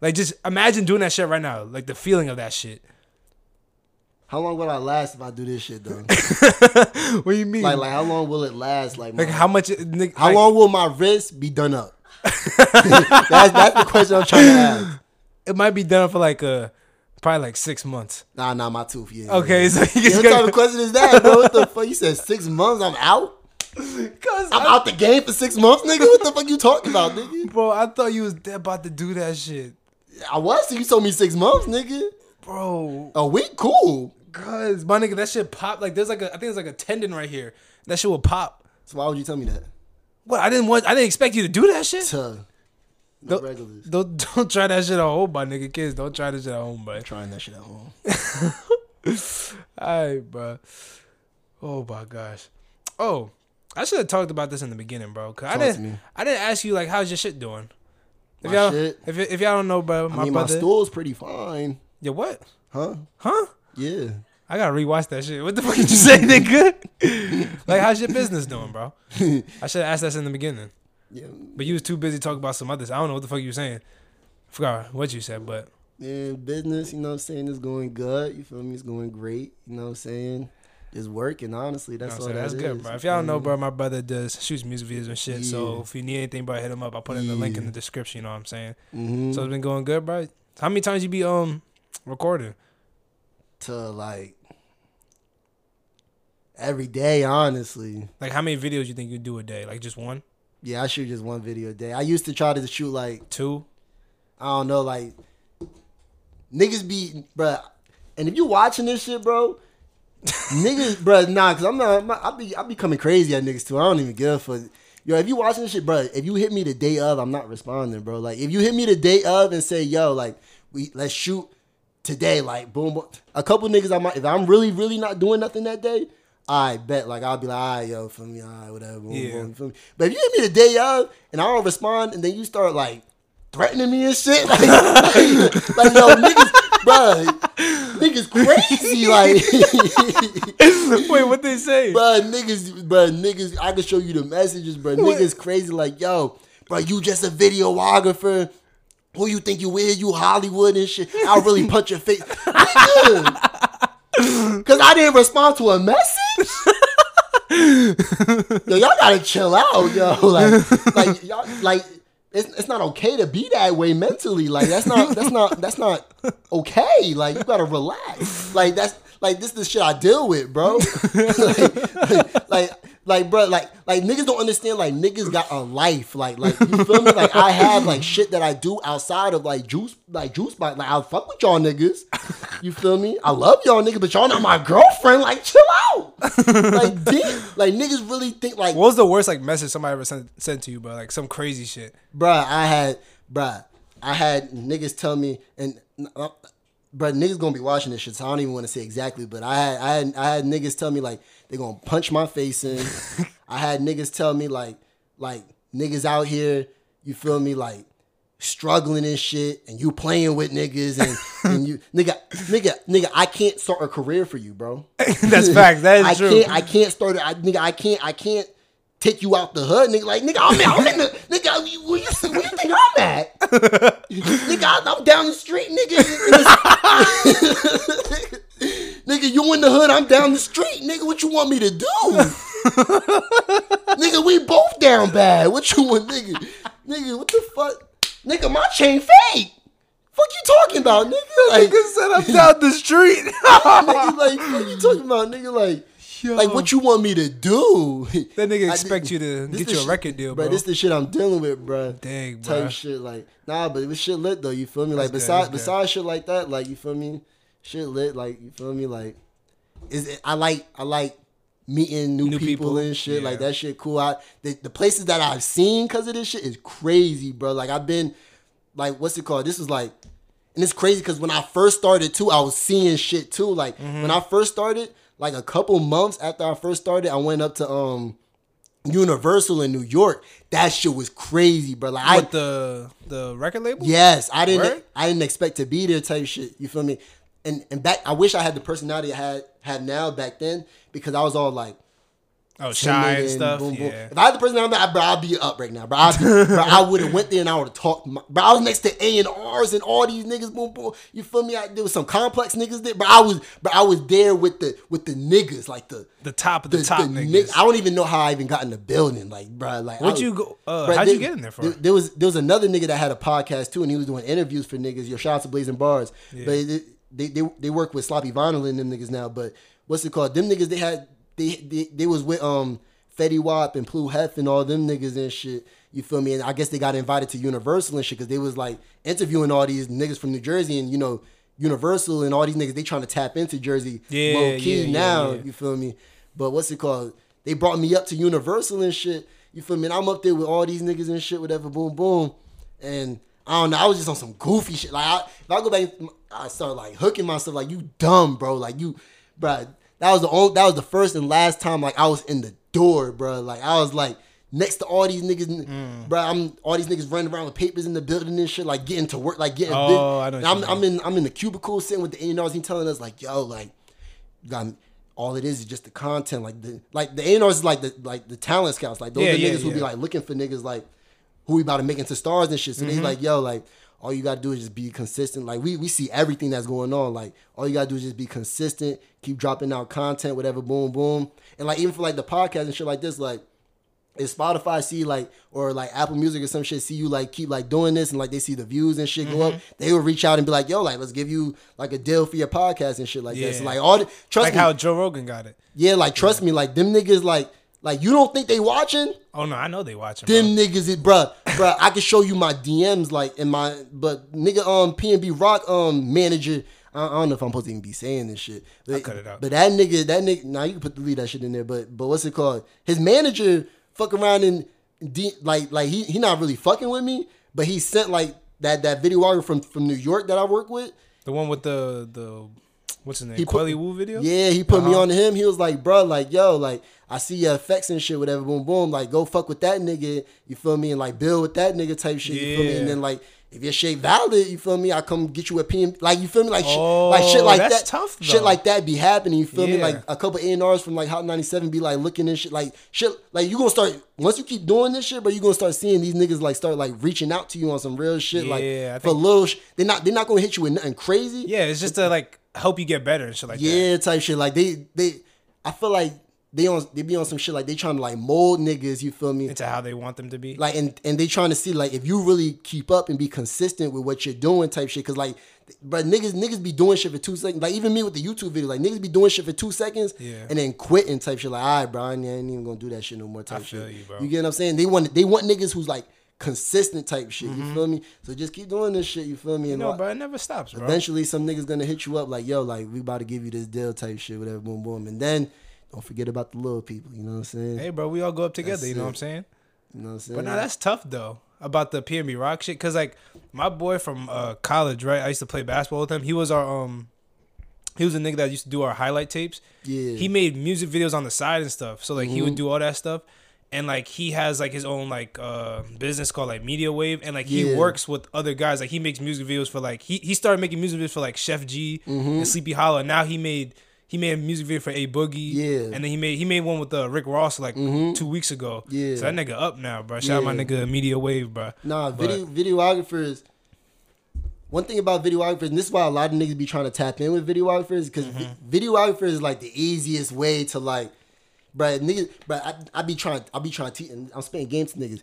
[SPEAKER 1] Like just imagine doing that shit right now, like the feeling of that shit.
[SPEAKER 2] how long will I last if I do this shit though?
[SPEAKER 1] What do you mean?
[SPEAKER 2] like, like how long will it last? Like,
[SPEAKER 1] Like how much? Nick,
[SPEAKER 2] how long will my wrist be done up? that's that's the question I'm trying to ask.
[SPEAKER 1] It might be done for like uh probably like six months.
[SPEAKER 2] Nah, nah, my tooth. Yeah.
[SPEAKER 1] Okay, so you
[SPEAKER 2] Yeah, what type of question is that, bro? What the fuck? You said six months? I'm out.
[SPEAKER 1] Cause
[SPEAKER 2] I'm
[SPEAKER 1] I-
[SPEAKER 2] out the game for six months, nigga. What the fuck you talking about, nigga?
[SPEAKER 1] bro. I thought you was dead about to do that shit,
[SPEAKER 2] I was. So you told me six months, nigga.
[SPEAKER 1] bro.
[SPEAKER 2] A week, cool.
[SPEAKER 1] Cause my nigga, that shit pop. Like there's like a, I think there's like a tendon right here. That shit will pop.
[SPEAKER 2] So why would you tell me that?
[SPEAKER 1] What? I didn't want. I didn't expect you to do that shit.
[SPEAKER 2] Tuh. No
[SPEAKER 1] Don't-. Don't don't try that shit at home, my nigga. Kids, don't try that shit at home, bro.
[SPEAKER 2] Trying that shit at home.
[SPEAKER 1] Alright, bro. Oh my gosh. Oh, I should have talked about this in the beginning, bro. Cause I
[SPEAKER 2] Talk to
[SPEAKER 1] didn't. I didn't ask you like how's your shit doing. If
[SPEAKER 2] My
[SPEAKER 1] y'all,
[SPEAKER 2] shit?
[SPEAKER 1] if if y'all don't know, bro, my
[SPEAKER 2] I mean, my
[SPEAKER 1] brother.
[SPEAKER 2] stool's pretty fine,
[SPEAKER 1] yeah, what?
[SPEAKER 2] huh?
[SPEAKER 1] Huh?
[SPEAKER 2] Yeah.
[SPEAKER 1] I gotta rewatch that shit. What the fuck did you say, nigga? like, how's your business doing, bro? I should have asked that in the beginning,
[SPEAKER 2] Yeah.
[SPEAKER 1] but you was too busy talking about some others. I don't know what the fuck you were saying. I forgot what you said, but
[SPEAKER 2] Yeah, business, you know what I'm saying, is going good. You feel me? It's going great. You know what I'm saying? It's working, honestly.
[SPEAKER 1] you know
[SPEAKER 2] That's
[SPEAKER 1] what I'm
[SPEAKER 2] all that
[SPEAKER 1] that's good, bro. If y'all don't know, bro, my brother does shoots music videos and shit. So if you need anything, bro, hit him up. I'll put in the link in the description. You know what I'm saying?
[SPEAKER 2] Mhm.
[SPEAKER 1] So it's been going good, bro. How many times you be um recording?
[SPEAKER 2] To like every day, honestly.
[SPEAKER 1] Like how many videos you think you do a day? Like just one?
[SPEAKER 2] Yeah, I shoot just one video a day. I used to try to shoot like
[SPEAKER 1] Two.
[SPEAKER 2] I don't know, like niggas be, bruh. And if you watching this shit, bro, niggas, bruh, nah, cause I'm not, I'm not- I be, I be coming crazy at niggas too. I don't even give a fuck. Yo, if you watching this shit, bro, if you hit me the day of, I'm not responding, bro. Like, if you hit me the day of and say, yo, like, we let's shoot today, like, boom, boom. A couple niggas, I might, if I'm really, really not doing nothing that day, I bet, like, I'll be like, all right, yo, for me, all right, whatever, boom,
[SPEAKER 1] Yeah.
[SPEAKER 2] boom, feel me? But if you hit me the day of and I don't respond, and then you start like threatening me and shit, like, like, like yo, niggas, bro, niggas crazy, like,
[SPEAKER 1] Wait, what they say?
[SPEAKER 2] bro, niggas, bro, niggas. I can show you the messages, bro. Niggas crazy, like, yo, bro, you just a videographer. Who you think you is? You Hollywood and shit. I'll really punch your face, Cause I didn't respond to a message. yo, y'all gotta chill out, yo. Like, like, y'all, like, it's, it's not okay to be that way mentally. Like, that's not, that's not, that's not okay. Like, you gotta relax. Like, that's like this is the shit I deal with, bro. like, like, like, bro, like, like niggas don't understand. Like, niggas got a life. Like, like, you feel me? Like, I have like shit that I do outside of like juice, like juice box. Like, I'll fuck with y'all niggas. You feel me? I love y'all niggas, but y'all not my girlfriend. Like, chill out. like, damn. Like, niggas really think like,
[SPEAKER 1] What was the worst like message somebody ever sent, sent to you, bro? Like some crazy shit.
[SPEAKER 2] bruh, I had, bruh, I had niggas tell me, and uh, bruh, niggas gonna be watching this shit, so I don't even want to say exactly, but I had, I had, I had niggas tell me like they gonna punch my face in. I had niggas tell me like, like niggas out here, you feel me, like struggling and shit, and you playing with niggas, and, and you, nigga, nigga, nigga, I can't start a career for you, bro.
[SPEAKER 1] That's facts. That is
[SPEAKER 2] I
[SPEAKER 1] true.
[SPEAKER 2] can't. I can't start. it. I, nigga, I can't. I can't take you out the hood, nigga. Like, nigga, I'm, I'm in the nigga. you- Where you, where you think I'm at? nigga, I'm down the street, nigga. nigga, you in the hood? I'm down the street, nigga. What you want me to do? nigga, we both down bad. What you want, nigga? Nigga, what the fuck? Nigga, my chain fake. Fuck you talking about, nigga? Like,
[SPEAKER 1] Nigga said I'm down the street.
[SPEAKER 2] nigga, like, what you talking about, nigga? Like, like what you want me to do?
[SPEAKER 1] That nigga expect you to get you a record deal,
[SPEAKER 2] bro.
[SPEAKER 1] bro.
[SPEAKER 2] This the shit I'm dealing with, bro.
[SPEAKER 1] Dang, bro.
[SPEAKER 2] Type shit like nah, but it was shit lit though. You feel me? Like
[SPEAKER 1] That's
[SPEAKER 2] besides besides shit like that, like you feel me? Shit lit, like you feel me? Like is it, I like I like meeting new,
[SPEAKER 1] New
[SPEAKER 2] people,
[SPEAKER 1] people,
[SPEAKER 2] and shit. Like that shit cool. I the, the places that I've seen because of this shit is crazy, bro. Like I've been like what's it called? This is like and it's crazy because when I first started too, I was seeing shit too. Like
[SPEAKER 1] Mm-hmm.
[SPEAKER 2] when I first started, like a couple months after I first started, I went up to um Universal in New York. That shit was crazy, bro. Like I
[SPEAKER 1] What the the record label?
[SPEAKER 2] Yes, I didn't.
[SPEAKER 1] Word?
[SPEAKER 2] I didn't expect to be there. Type shit. You feel me? And and back, I wish I had the personality I had had now back then because I was all like
[SPEAKER 1] Oh, shy and stuff.
[SPEAKER 2] boom, boom.
[SPEAKER 1] Yeah.
[SPEAKER 2] If I had the personality, I, bro, I'd be up right now, bro. Bro I would have went there and I would have talked. My, bro, I was next to A and R's and all these niggas. Boom, boom. You feel me? I, there was some complex niggas there, but I was, but I was there with the with the niggas, like the.
[SPEAKER 1] The top of the,
[SPEAKER 2] The,
[SPEAKER 1] top
[SPEAKER 2] the
[SPEAKER 1] niggas.
[SPEAKER 2] nig- I don't even know how I even got in the building, like, bro. Like, I
[SPEAKER 1] Where'd
[SPEAKER 2] was-
[SPEAKER 1] you go? Uh,
[SPEAKER 2] Bruh,
[SPEAKER 1] how'd
[SPEAKER 2] there-
[SPEAKER 1] you get in there for?
[SPEAKER 2] There, there was there was another nigga that had a podcast too, and he was doing interviews for niggas. Your shots of blazing bars, but it, they, they they work with sloppy vinyl and them niggas now. But what's it called? Them niggas they had they they, they was with um Fetty Wap and Plu Hef and all them niggas and shit. You feel me? And I guess they got invited to Universal and shit because they was like interviewing all these niggas from New Jersey and you know Universal and all these niggas they trying to tap into Jersey
[SPEAKER 1] Yeah,
[SPEAKER 2] low key
[SPEAKER 1] yeah, yeah,
[SPEAKER 2] now.
[SPEAKER 1] yeah.
[SPEAKER 2] You feel me? But what's it called? They brought me up to Universal and shit. You feel me? And I'm up there with all these niggas and shit, whatever, boom, boom. And I don't know, I was just on some goofy shit. Like, I, if I go back, I start like hooking myself, like, you dumb, bro. Like, you, bro. That was the only, that was the first and last time, like, I was in the door, bro. Like, I was like, next to all these niggas,
[SPEAKER 1] Mm.
[SPEAKER 2] bro. I'm all these niggas running around with papers in the building and shit, like getting to work, like getting.
[SPEAKER 1] Oh,
[SPEAKER 2] big.
[SPEAKER 1] I know.
[SPEAKER 2] I'm, I'm in, I'm in the cubicle sitting with the A&Rs. He telling us like, yo, like, got all it is is just the content. Like the like the A&Rs is like the like the talent scouts. Like those
[SPEAKER 1] Yeah, yeah,
[SPEAKER 2] niggas who be like looking for niggas like who we about to make into stars and shit. So
[SPEAKER 1] Mm-hmm.
[SPEAKER 2] they like, yo, like all you gotta do is just be consistent. Like we we see everything that's going on. Like all you gotta do is just be consistent, keep dropping out content, whatever, boom, boom. And like even for like the podcast and shit like this, like if Spotify see like or like Apple Music or some shit see you like keep like doing this and like they see the views and shit go
[SPEAKER 1] Mm-hmm.
[SPEAKER 2] up, they will reach out and be like, yo, like let's give you like a deal for your podcast and shit like this.
[SPEAKER 1] Yeah.
[SPEAKER 2] Like all the, trust
[SPEAKER 1] like
[SPEAKER 2] me,
[SPEAKER 1] how Joe Rogan got it.
[SPEAKER 2] yeah, like trust me, like them niggas like Like you don't think they watching?
[SPEAKER 1] Oh no, I know they watching.
[SPEAKER 2] Them
[SPEAKER 1] bro.
[SPEAKER 2] niggas it, bruh, bruh. I can show you my DMs like in my but nigga um PNB Rock um manager. I, I don't know if I'm supposed to even be saying this shit. But, I
[SPEAKER 1] cut it out.
[SPEAKER 2] But that nigga, that nigga, now you can put the lead that shit in there. But but what's it called? His manager fuck around and de- like like he he not really fucking with me, but he sent like that that videographer from from New York that I work with.
[SPEAKER 1] The one with the the what's his name?
[SPEAKER 2] He put-
[SPEAKER 1] Quelly Woo video.
[SPEAKER 2] Yeah, he put me
[SPEAKER 1] Uh-huh.
[SPEAKER 2] on to him. He was like, bro, like, yo, like, I see your effects and shit, whatever, boom, boom. Like, go fuck with that nigga, you feel me? And like, build with that nigga type shit, you feel me?
[SPEAKER 1] Yeah.
[SPEAKER 2] And then, like, if your shit valid, you feel me? I come get you a PM, like, you feel me? Like, shit,
[SPEAKER 1] Oh,
[SPEAKER 2] like shit like
[SPEAKER 1] that's
[SPEAKER 2] that.
[SPEAKER 1] tough, though.
[SPEAKER 2] Shit like that be happening, you feel me? Like, a couple A&Rs from like Hot 97 be like looking and shit, like, shit, like, you gonna start, once you keep doing this shit, but you gonna start seeing these niggas like start like reaching out to you on some real shit,
[SPEAKER 1] Yeah, I
[SPEAKER 2] like, for
[SPEAKER 1] think-
[SPEAKER 2] little, sh- they're not, they're not gonna hit you with nothing crazy.
[SPEAKER 1] Yeah, it's just to like help you get better and shit like that.
[SPEAKER 2] Yeah, type shit. Like they they I feel like they on they be on some shit like they trying to like mold niggas, you feel me?
[SPEAKER 1] Into how they want them to be.
[SPEAKER 2] Like and and they trying to see like if you really keep up and be consistent with what you're doing type shit. Cause like but niggas niggas be doing shit for two seconds. Like even me with the YouTube video, like niggas be doing shit for two seconds
[SPEAKER 1] Yeah.
[SPEAKER 2] and then quitting type shit. Like, all right, bro, I ain't even gonna do that shit no more type shit.
[SPEAKER 1] you, bro.
[SPEAKER 2] get what I'm saying? They want they want niggas who's like consistent type shit.
[SPEAKER 1] Mm-hmm.
[SPEAKER 2] You feel me? So just keep doing this shit, you feel me?
[SPEAKER 1] you
[SPEAKER 2] And wa-
[SPEAKER 1] bro, it never stops, bro.
[SPEAKER 2] Eventually, some niggas gonna hit you up like, yo, like we about to give you this deal type shit, whatever, boom, boom, and then don't forget about the little people. You know what I'm saying?
[SPEAKER 1] Hey, bro, we all go up together.
[SPEAKER 2] That's
[SPEAKER 1] you know what. I'm saying?
[SPEAKER 2] You know what I'm saying?
[SPEAKER 1] But now that's tough though about the PNB Rock shit. Cause like my boy from uh, college, right? I used to play basketball with him. He was our um, he was a nigga that used to do our highlight tapes.
[SPEAKER 2] yeah.
[SPEAKER 1] He made music videos on the side and stuff. So like he
[SPEAKER 2] Mm-hmm.
[SPEAKER 1] would do all that stuff. And like he has like his own like uh business called like Media Wave and like he
[SPEAKER 2] Yeah.
[SPEAKER 1] works with other guys. Like he makes music videos for like he, he started making music videos for like Sheff G
[SPEAKER 2] Mm-hmm.
[SPEAKER 1] and Sleepy Hallow. Now he made he made a music video for A Boogie.
[SPEAKER 2] Yeah.
[SPEAKER 1] And then he made he made one with uh, Rick Ross like two weeks ago.
[SPEAKER 2] Yeah.
[SPEAKER 1] So that nigga up now, bro. Shout out my nigga Media Wave, bro.
[SPEAKER 2] Nah,
[SPEAKER 1] But-
[SPEAKER 2] video videographers. One thing about videographers, and this is why a lot of niggas be trying to tap in with videographers, because
[SPEAKER 1] Mm-hmm.
[SPEAKER 2] videographers is like the easiest way to like, bruh, niggas, bruh, I, I be trying, I be trying to, teach, and I'm spitting games to niggas.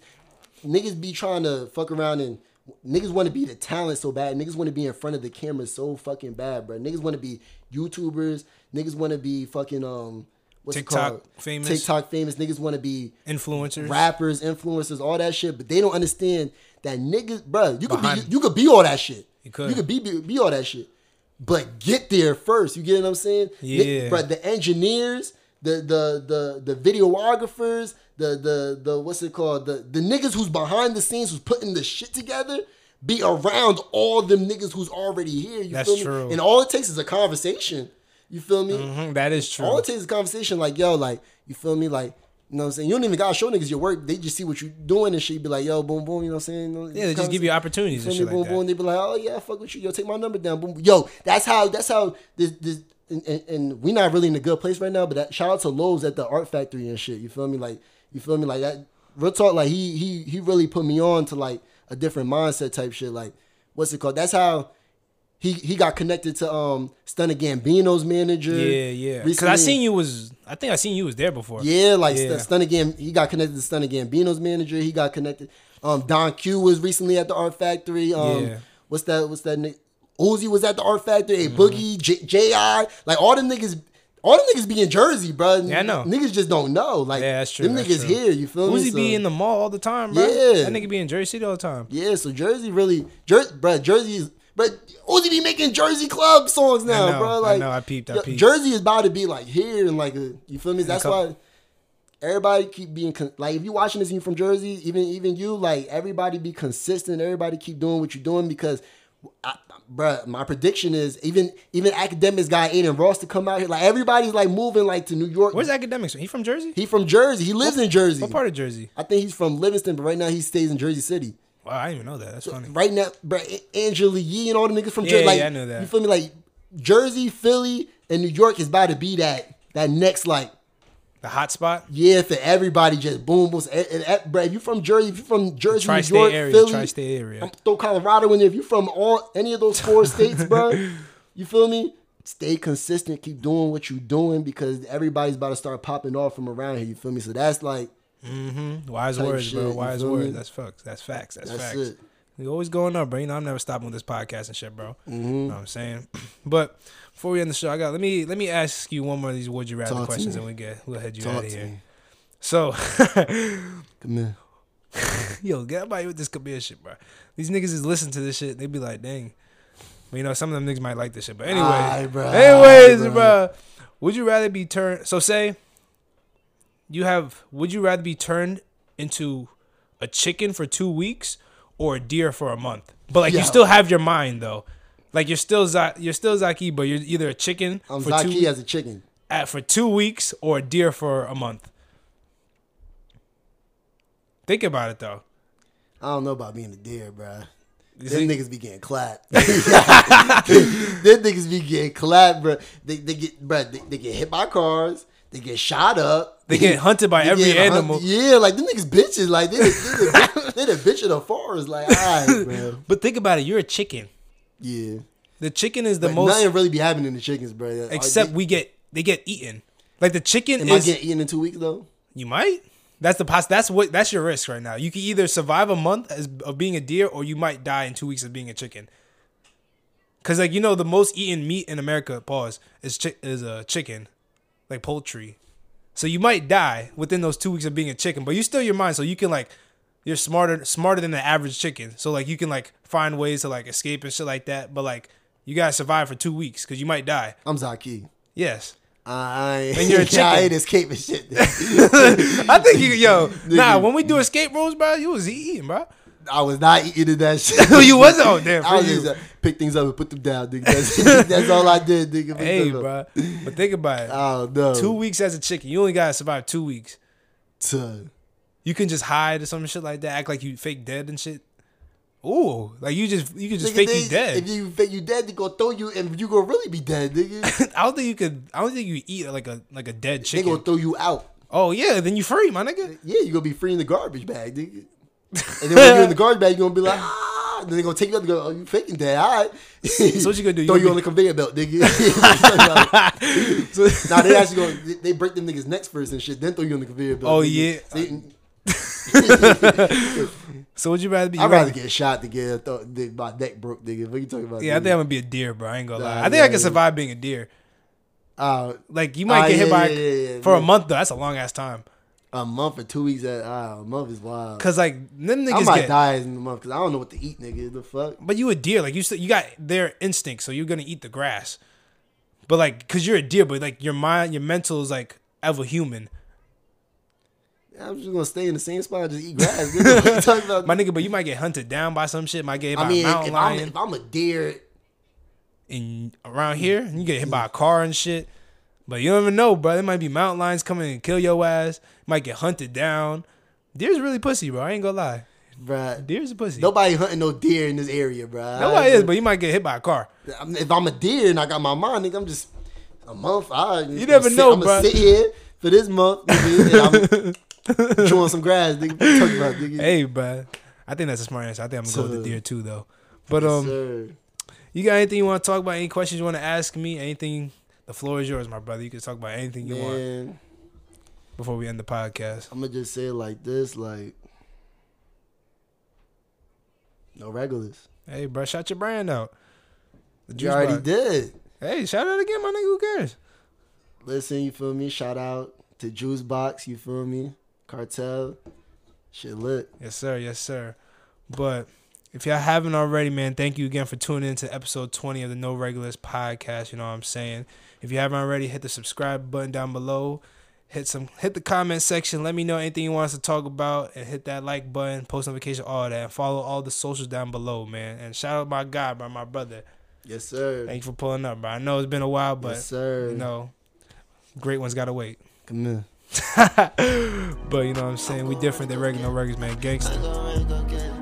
[SPEAKER 2] Niggas be trying to fuck around and niggas want to be the talent so bad. Niggas want to be in front of the camera so fucking bad, bruh. Niggas want to be YouTubers. Niggas want to be fucking um, what's
[SPEAKER 1] TikTok
[SPEAKER 2] it called?
[SPEAKER 1] famous.
[SPEAKER 2] TikTok famous. Niggas want to be
[SPEAKER 1] Influencers.
[SPEAKER 2] rappers, influencers, all that shit, but they don't understand that niggas, bro. you could be
[SPEAKER 1] Behind-
[SPEAKER 2] you could be all that shit.
[SPEAKER 1] You could.
[SPEAKER 2] You could be, be be all that shit. But get there first. You get what I'm saying?
[SPEAKER 1] Yeah.
[SPEAKER 2] But the engineers, the the the the videographers, the the the what's it called? The the niggas who's behind the scenes who's putting the shit together. Be around all them niggas who's already here. You
[SPEAKER 1] That's
[SPEAKER 2] feel me?
[SPEAKER 1] true.
[SPEAKER 2] And all it takes is a conversation. You feel me?
[SPEAKER 1] Mhm, that is true.
[SPEAKER 2] All it takes is a conversation like, yo, like, you feel me? Like, you know what I'm saying? You don't even gotta show niggas your work. They just see what you're doing and shit. You be like, yo, boom, boom, you know what I'm saying?
[SPEAKER 1] yeah, they just give you opportunities
[SPEAKER 2] feel
[SPEAKER 1] and shit
[SPEAKER 2] boom,
[SPEAKER 1] like
[SPEAKER 2] boom.
[SPEAKER 1] that.
[SPEAKER 2] They be like, oh yeah, fuck with you. Yo, take my number down. Boom. Yo, that's how, that's how this, this, and, and, and we not really in a good place right now, but that, shout out to Lowe's at the art factory and shit. You feel me? Like, you feel me? Like that, real talk, like he, he, he really put me on to like a different mindset type shit. Like, what's it called? That's how, he, he got connected to um Stunna Gambino's manager.
[SPEAKER 1] Yeah, yeah. Because I seen you was I think I seen you was there before.
[SPEAKER 2] yeah, like
[SPEAKER 1] Yeah.
[SPEAKER 2] Stunna Gam, he got connected to Stunna Gambino's manager. He got connected. Um, Don Q was recently at the Art Factory. Um,
[SPEAKER 1] Yeah.
[SPEAKER 2] what's that? What's that? Nick? Uzi was at the Art Factory. A
[SPEAKER 1] Mm-hmm.
[SPEAKER 2] Boogie, J- Ji, like all the niggas. All the niggas be in Jersey, bro.
[SPEAKER 1] Yeah, I know.
[SPEAKER 2] Niggas just don't know. Like,
[SPEAKER 1] Yeah, that's true,
[SPEAKER 2] Them
[SPEAKER 1] that's
[SPEAKER 2] niggas
[SPEAKER 1] true.
[SPEAKER 2] here. You feel me?
[SPEAKER 1] Uzi be in the mall all the time, bro.
[SPEAKER 2] Yeah.
[SPEAKER 1] That nigga be in Jersey City all the time.
[SPEAKER 2] Yeah, so Jersey really, Jer- bro. Jersey is, bro. Uzi be making Jersey club songs now,
[SPEAKER 1] know,
[SPEAKER 2] bro.
[SPEAKER 1] I
[SPEAKER 2] Like,
[SPEAKER 1] know, I peeped, I peeped.
[SPEAKER 2] Jersey is about to be like here and like, uh, you feel me? That's
[SPEAKER 1] couple-
[SPEAKER 2] why everybody keep being con- like, if you watching this and you from Jersey, even even you, like, everybody be consistent. Everybody keep doing what you're doing because. I, Bruh, my prediction is even even academics guy Adin Ross to come out here. Like everybody's like moving like to New York.
[SPEAKER 1] Where's academics? He from Jersey?
[SPEAKER 2] he from Jersey? He lives in Jersey.
[SPEAKER 1] What part of Jersey?
[SPEAKER 2] I think he's from Livingston, but right now he stays in Jersey City.
[SPEAKER 1] Wow, I didn't even know that. That's funny.
[SPEAKER 2] Right now, bro, Angela Yee and all the niggas from
[SPEAKER 1] Yeah,
[SPEAKER 2] Jersey. Like,
[SPEAKER 1] yeah, I know that.
[SPEAKER 2] You feel me? Like Jersey, Philly, and New York is about to be that that next like
[SPEAKER 1] The hot spot?
[SPEAKER 2] yeah for everybody. Just boom, boom. And, and, bro, if you from Jersey, if you from Jersey, New York,
[SPEAKER 1] area,
[SPEAKER 2] Philly,
[SPEAKER 1] tri-state area.
[SPEAKER 2] I'm throw Colorado in there. If you're from all any of those four states, bro, you feel me? Stay consistent. Keep doing what you're doing because everybody's about to start popping off from around here. You feel me? So that's like
[SPEAKER 1] Mm-hmm. Wise words,
[SPEAKER 2] shit,
[SPEAKER 1] bro. Wise words.
[SPEAKER 2] me?
[SPEAKER 1] That's facts. That's facts. That's,
[SPEAKER 2] That's
[SPEAKER 1] facts.
[SPEAKER 2] it.
[SPEAKER 1] We always going up, bro. You know, I'm never stopping with this podcast and shit, bro.
[SPEAKER 2] Mm-hmm.
[SPEAKER 1] You know what I'm saying? But before we end the show, I got let me let me ask you one more of these would you rather
[SPEAKER 2] Talk
[SPEAKER 1] questions and we get we'll head you
[SPEAKER 2] talk
[SPEAKER 1] out of here.
[SPEAKER 2] me.
[SPEAKER 1] So,
[SPEAKER 2] Come here.
[SPEAKER 1] yo, get here with this Kabir shit, bro. These niggas is listening to this shit. they'd be like, dang. But you know, some of them niggas might like this shit. But anyway, anyways,
[SPEAKER 2] Aight,
[SPEAKER 1] bro.
[SPEAKER 2] bruh.
[SPEAKER 1] Would you rather be turned? So say, you have. Would you rather be turned into a chicken for two weeks or a deer for a month? But like, you still have your mind though. Like you're still Za- you're still Zaki, but you're either a chicken
[SPEAKER 2] I'm
[SPEAKER 1] for
[SPEAKER 2] Zaki
[SPEAKER 1] two
[SPEAKER 2] as a chicken.
[SPEAKER 1] at, for two weeks or a deer for a month. Think about it though.
[SPEAKER 2] I don't know about being a deer, bro. Them niggas be getting clapped. Them niggas be getting clapped, bro. They, they get, bro. They, they get hit by cars. They get shot up.
[SPEAKER 1] They get hunted by every
[SPEAKER 2] get hunt-
[SPEAKER 1] animal.
[SPEAKER 2] Yeah, like them niggas bitches. Like they, they, the, they the bitch of the forest. Like, all right, bro.
[SPEAKER 1] But think about it. You're a chicken.
[SPEAKER 2] Yeah.
[SPEAKER 1] The chicken is the
[SPEAKER 2] Like,
[SPEAKER 1] most.
[SPEAKER 2] nothing really be happening to chickens, bro.
[SPEAKER 1] Except
[SPEAKER 2] they,
[SPEAKER 1] we get they get eaten. Like the chicken
[SPEAKER 2] am I
[SPEAKER 1] is.
[SPEAKER 2] getting eaten in two weeks though?
[SPEAKER 1] You might. That's the poss. That's what. That's your risk right now. You can either survive a month as of being a deer, or you might die in two weeks of being a chicken. Cause like you know the most eaten meat in America, pause, is chi- is a chicken, like poultry. So you might die within those two weeks of being a chicken, but you still your mind, so you can like you're smarter smarter than the average chicken. So like you can like find ways to like escape and shit like that. But like you gotta survive for two weeks because you might die.
[SPEAKER 2] I'm Zaki.
[SPEAKER 1] Yes.
[SPEAKER 2] I.
[SPEAKER 1] And you're a
[SPEAKER 2] I
[SPEAKER 1] chicken.
[SPEAKER 2] ain't escaping shit.
[SPEAKER 1] I think you yo nah when we do escape rooms, bro, you was eating, bro.
[SPEAKER 2] I was not eating that shit.
[SPEAKER 1] you wasn't. Oh damn,
[SPEAKER 2] I was
[SPEAKER 1] you.
[SPEAKER 2] just uh, pick things up and put them down, nigga. That's, that's all I did, nigga.
[SPEAKER 1] Hey, bro. But think about it.
[SPEAKER 2] Oh no.
[SPEAKER 1] Two weeks as a chicken, you only gotta survive two weeks.
[SPEAKER 2] Two.
[SPEAKER 1] You can just hide or some shit like that, act like you fake dead and shit. Ooh, like you just you can just
[SPEAKER 2] Nigga,
[SPEAKER 1] fake
[SPEAKER 2] they-
[SPEAKER 1] you dead.
[SPEAKER 2] If you fake you dead, they gonna throw you, and you gonna really be dead, nigga.
[SPEAKER 1] I don't think you could. I don't think you eat like a like a dead chicken.
[SPEAKER 2] they gonna throw you out.
[SPEAKER 1] oh yeah, then you free, my nigga.
[SPEAKER 2] Yeah, you gonna be free in the garbage bag, nigga. And then when you're in the garbage bag, you gonna be like, ah. Then they gonna take you up and go, oh, you faking dead, all right.
[SPEAKER 1] So what you gonna do?
[SPEAKER 2] Throw
[SPEAKER 1] You
[SPEAKER 2] you
[SPEAKER 1] gonna
[SPEAKER 2] on the conveyor belt, nigga. nah, they actually go, they, break them niggas' necks first and shit, then throw you on the conveyor belt.
[SPEAKER 1] Oh,
[SPEAKER 2] nigga.
[SPEAKER 1] yeah.
[SPEAKER 2] They-
[SPEAKER 1] So would you rather be?
[SPEAKER 2] I'd rather get shot to get th- my neck broke, nigga. What you talking about?
[SPEAKER 1] Yeah, I think I'm gonna be a deer, bro. I ain't gonna lie.
[SPEAKER 2] Nah,
[SPEAKER 1] I think I
[SPEAKER 2] yeah,
[SPEAKER 1] can
[SPEAKER 2] yeah.
[SPEAKER 1] survive being a deer.
[SPEAKER 2] Uh,
[SPEAKER 1] Like you might
[SPEAKER 2] Ah,
[SPEAKER 1] get hit
[SPEAKER 2] yeah,
[SPEAKER 1] by
[SPEAKER 2] yeah, yeah, yeah,
[SPEAKER 1] for a month though. That's a long ass time.
[SPEAKER 2] a month or two weeks. At, uh, a month is wild.
[SPEAKER 1] Cause like them
[SPEAKER 2] I
[SPEAKER 1] niggas
[SPEAKER 2] might
[SPEAKER 1] get.
[SPEAKER 2] die in a month because I don't know what to eat, nigga. The fuck?
[SPEAKER 1] But you a deer, like you still you got their instinct, so you're gonna eat the grass. But like, cause you're a deer, but like your mind, your mental is like ever human,
[SPEAKER 2] I'm just gonna stay in the same spot and just eat grass. Nigga. What you talking about?
[SPEAKER 1] my nigga. But you might get hunted down by some shit. Might get hit by
[SPEAKER 2] I mean,
[SPEAKER 1] a
[SPEAKER 2] if,
[SPEAKER 1] mountain
[SPEAKER 2] if, I'm, if I'm a deer,
[SPEAKER 1] in around here, you get hit by a car and shit. But you don't even know, bro. There might be mountain lions coming and kill your ass. Might get hunted down. Deer's really pussy, bro. I ain't gonna lie.
[SPEAKER 2] bruh,
[SPEAKER 1] Deer's a pussy.
[SPEAKER 2] nobody hunting no deer in this area, bruh.
[SPEAKER 1] Nobody is, but you might get hit by a car.
[SPEAKER 2] If I'm a deer and I got my mind, nigga, I'm just a month. I,
[SPEAKER 1] You never
[SPEAKER 2] sit,
[SPEAKER 1] know,
[SPEAKER 2] I'm gonna sit here for this month, nigga, and I'm chewing some grass, nigga. What you about, nigga?
[SPEAKER 1] Hey, bro. I think that's a smart answer. I think I'm gonna go with the deer too, though. But um. You got anything you want to talk about? Any questions you want to ask me? Anything? The floor is yours, my brother. You can talk about anything you want before we end the podcast.
[SPEAKER 2] I'm gonna just say it like this, like no regulars.
[SPEAKER 1] Hey, bro, shout your brand out. The
[SPEAKER 2] You already
[SPEAKER 1] box.
[SPEAKER 2] did.
[SPEAKER 1] Hey, shout out again, my nigga. Who cares?
[SPEAKER 2] Listen, you feel me? Shout out to Juice Box, you feel me? Cartel. Shit lit.
[SPEAKER 1] Yes, sir. Yes, sir. But if y'all haven't already, man, thank you again for tuning in to episode 20 of the No Regulars podcast. You know what I'm saying? If you haven't already, hit the subscribe button down below. Hit some hit the comment section. Let me know anything you want us to talk about and hit that like button, post notification, all that. And follow all the socials down below, man. And shout out my guy, bro, my brother.
[SPEAKER 2] Yes, sir.
[SPEAKER 1] Thank you for pulling up, bro. I know it's been a while, but
[SPEAKER 2] yes, sir.
[SPEAKER 1] you know, great ones gotta wait.
[SPEAKER 2] Come here.
[SPEAKER 1] but you know what I'm saying? We different than regular regulars, man. Gangster.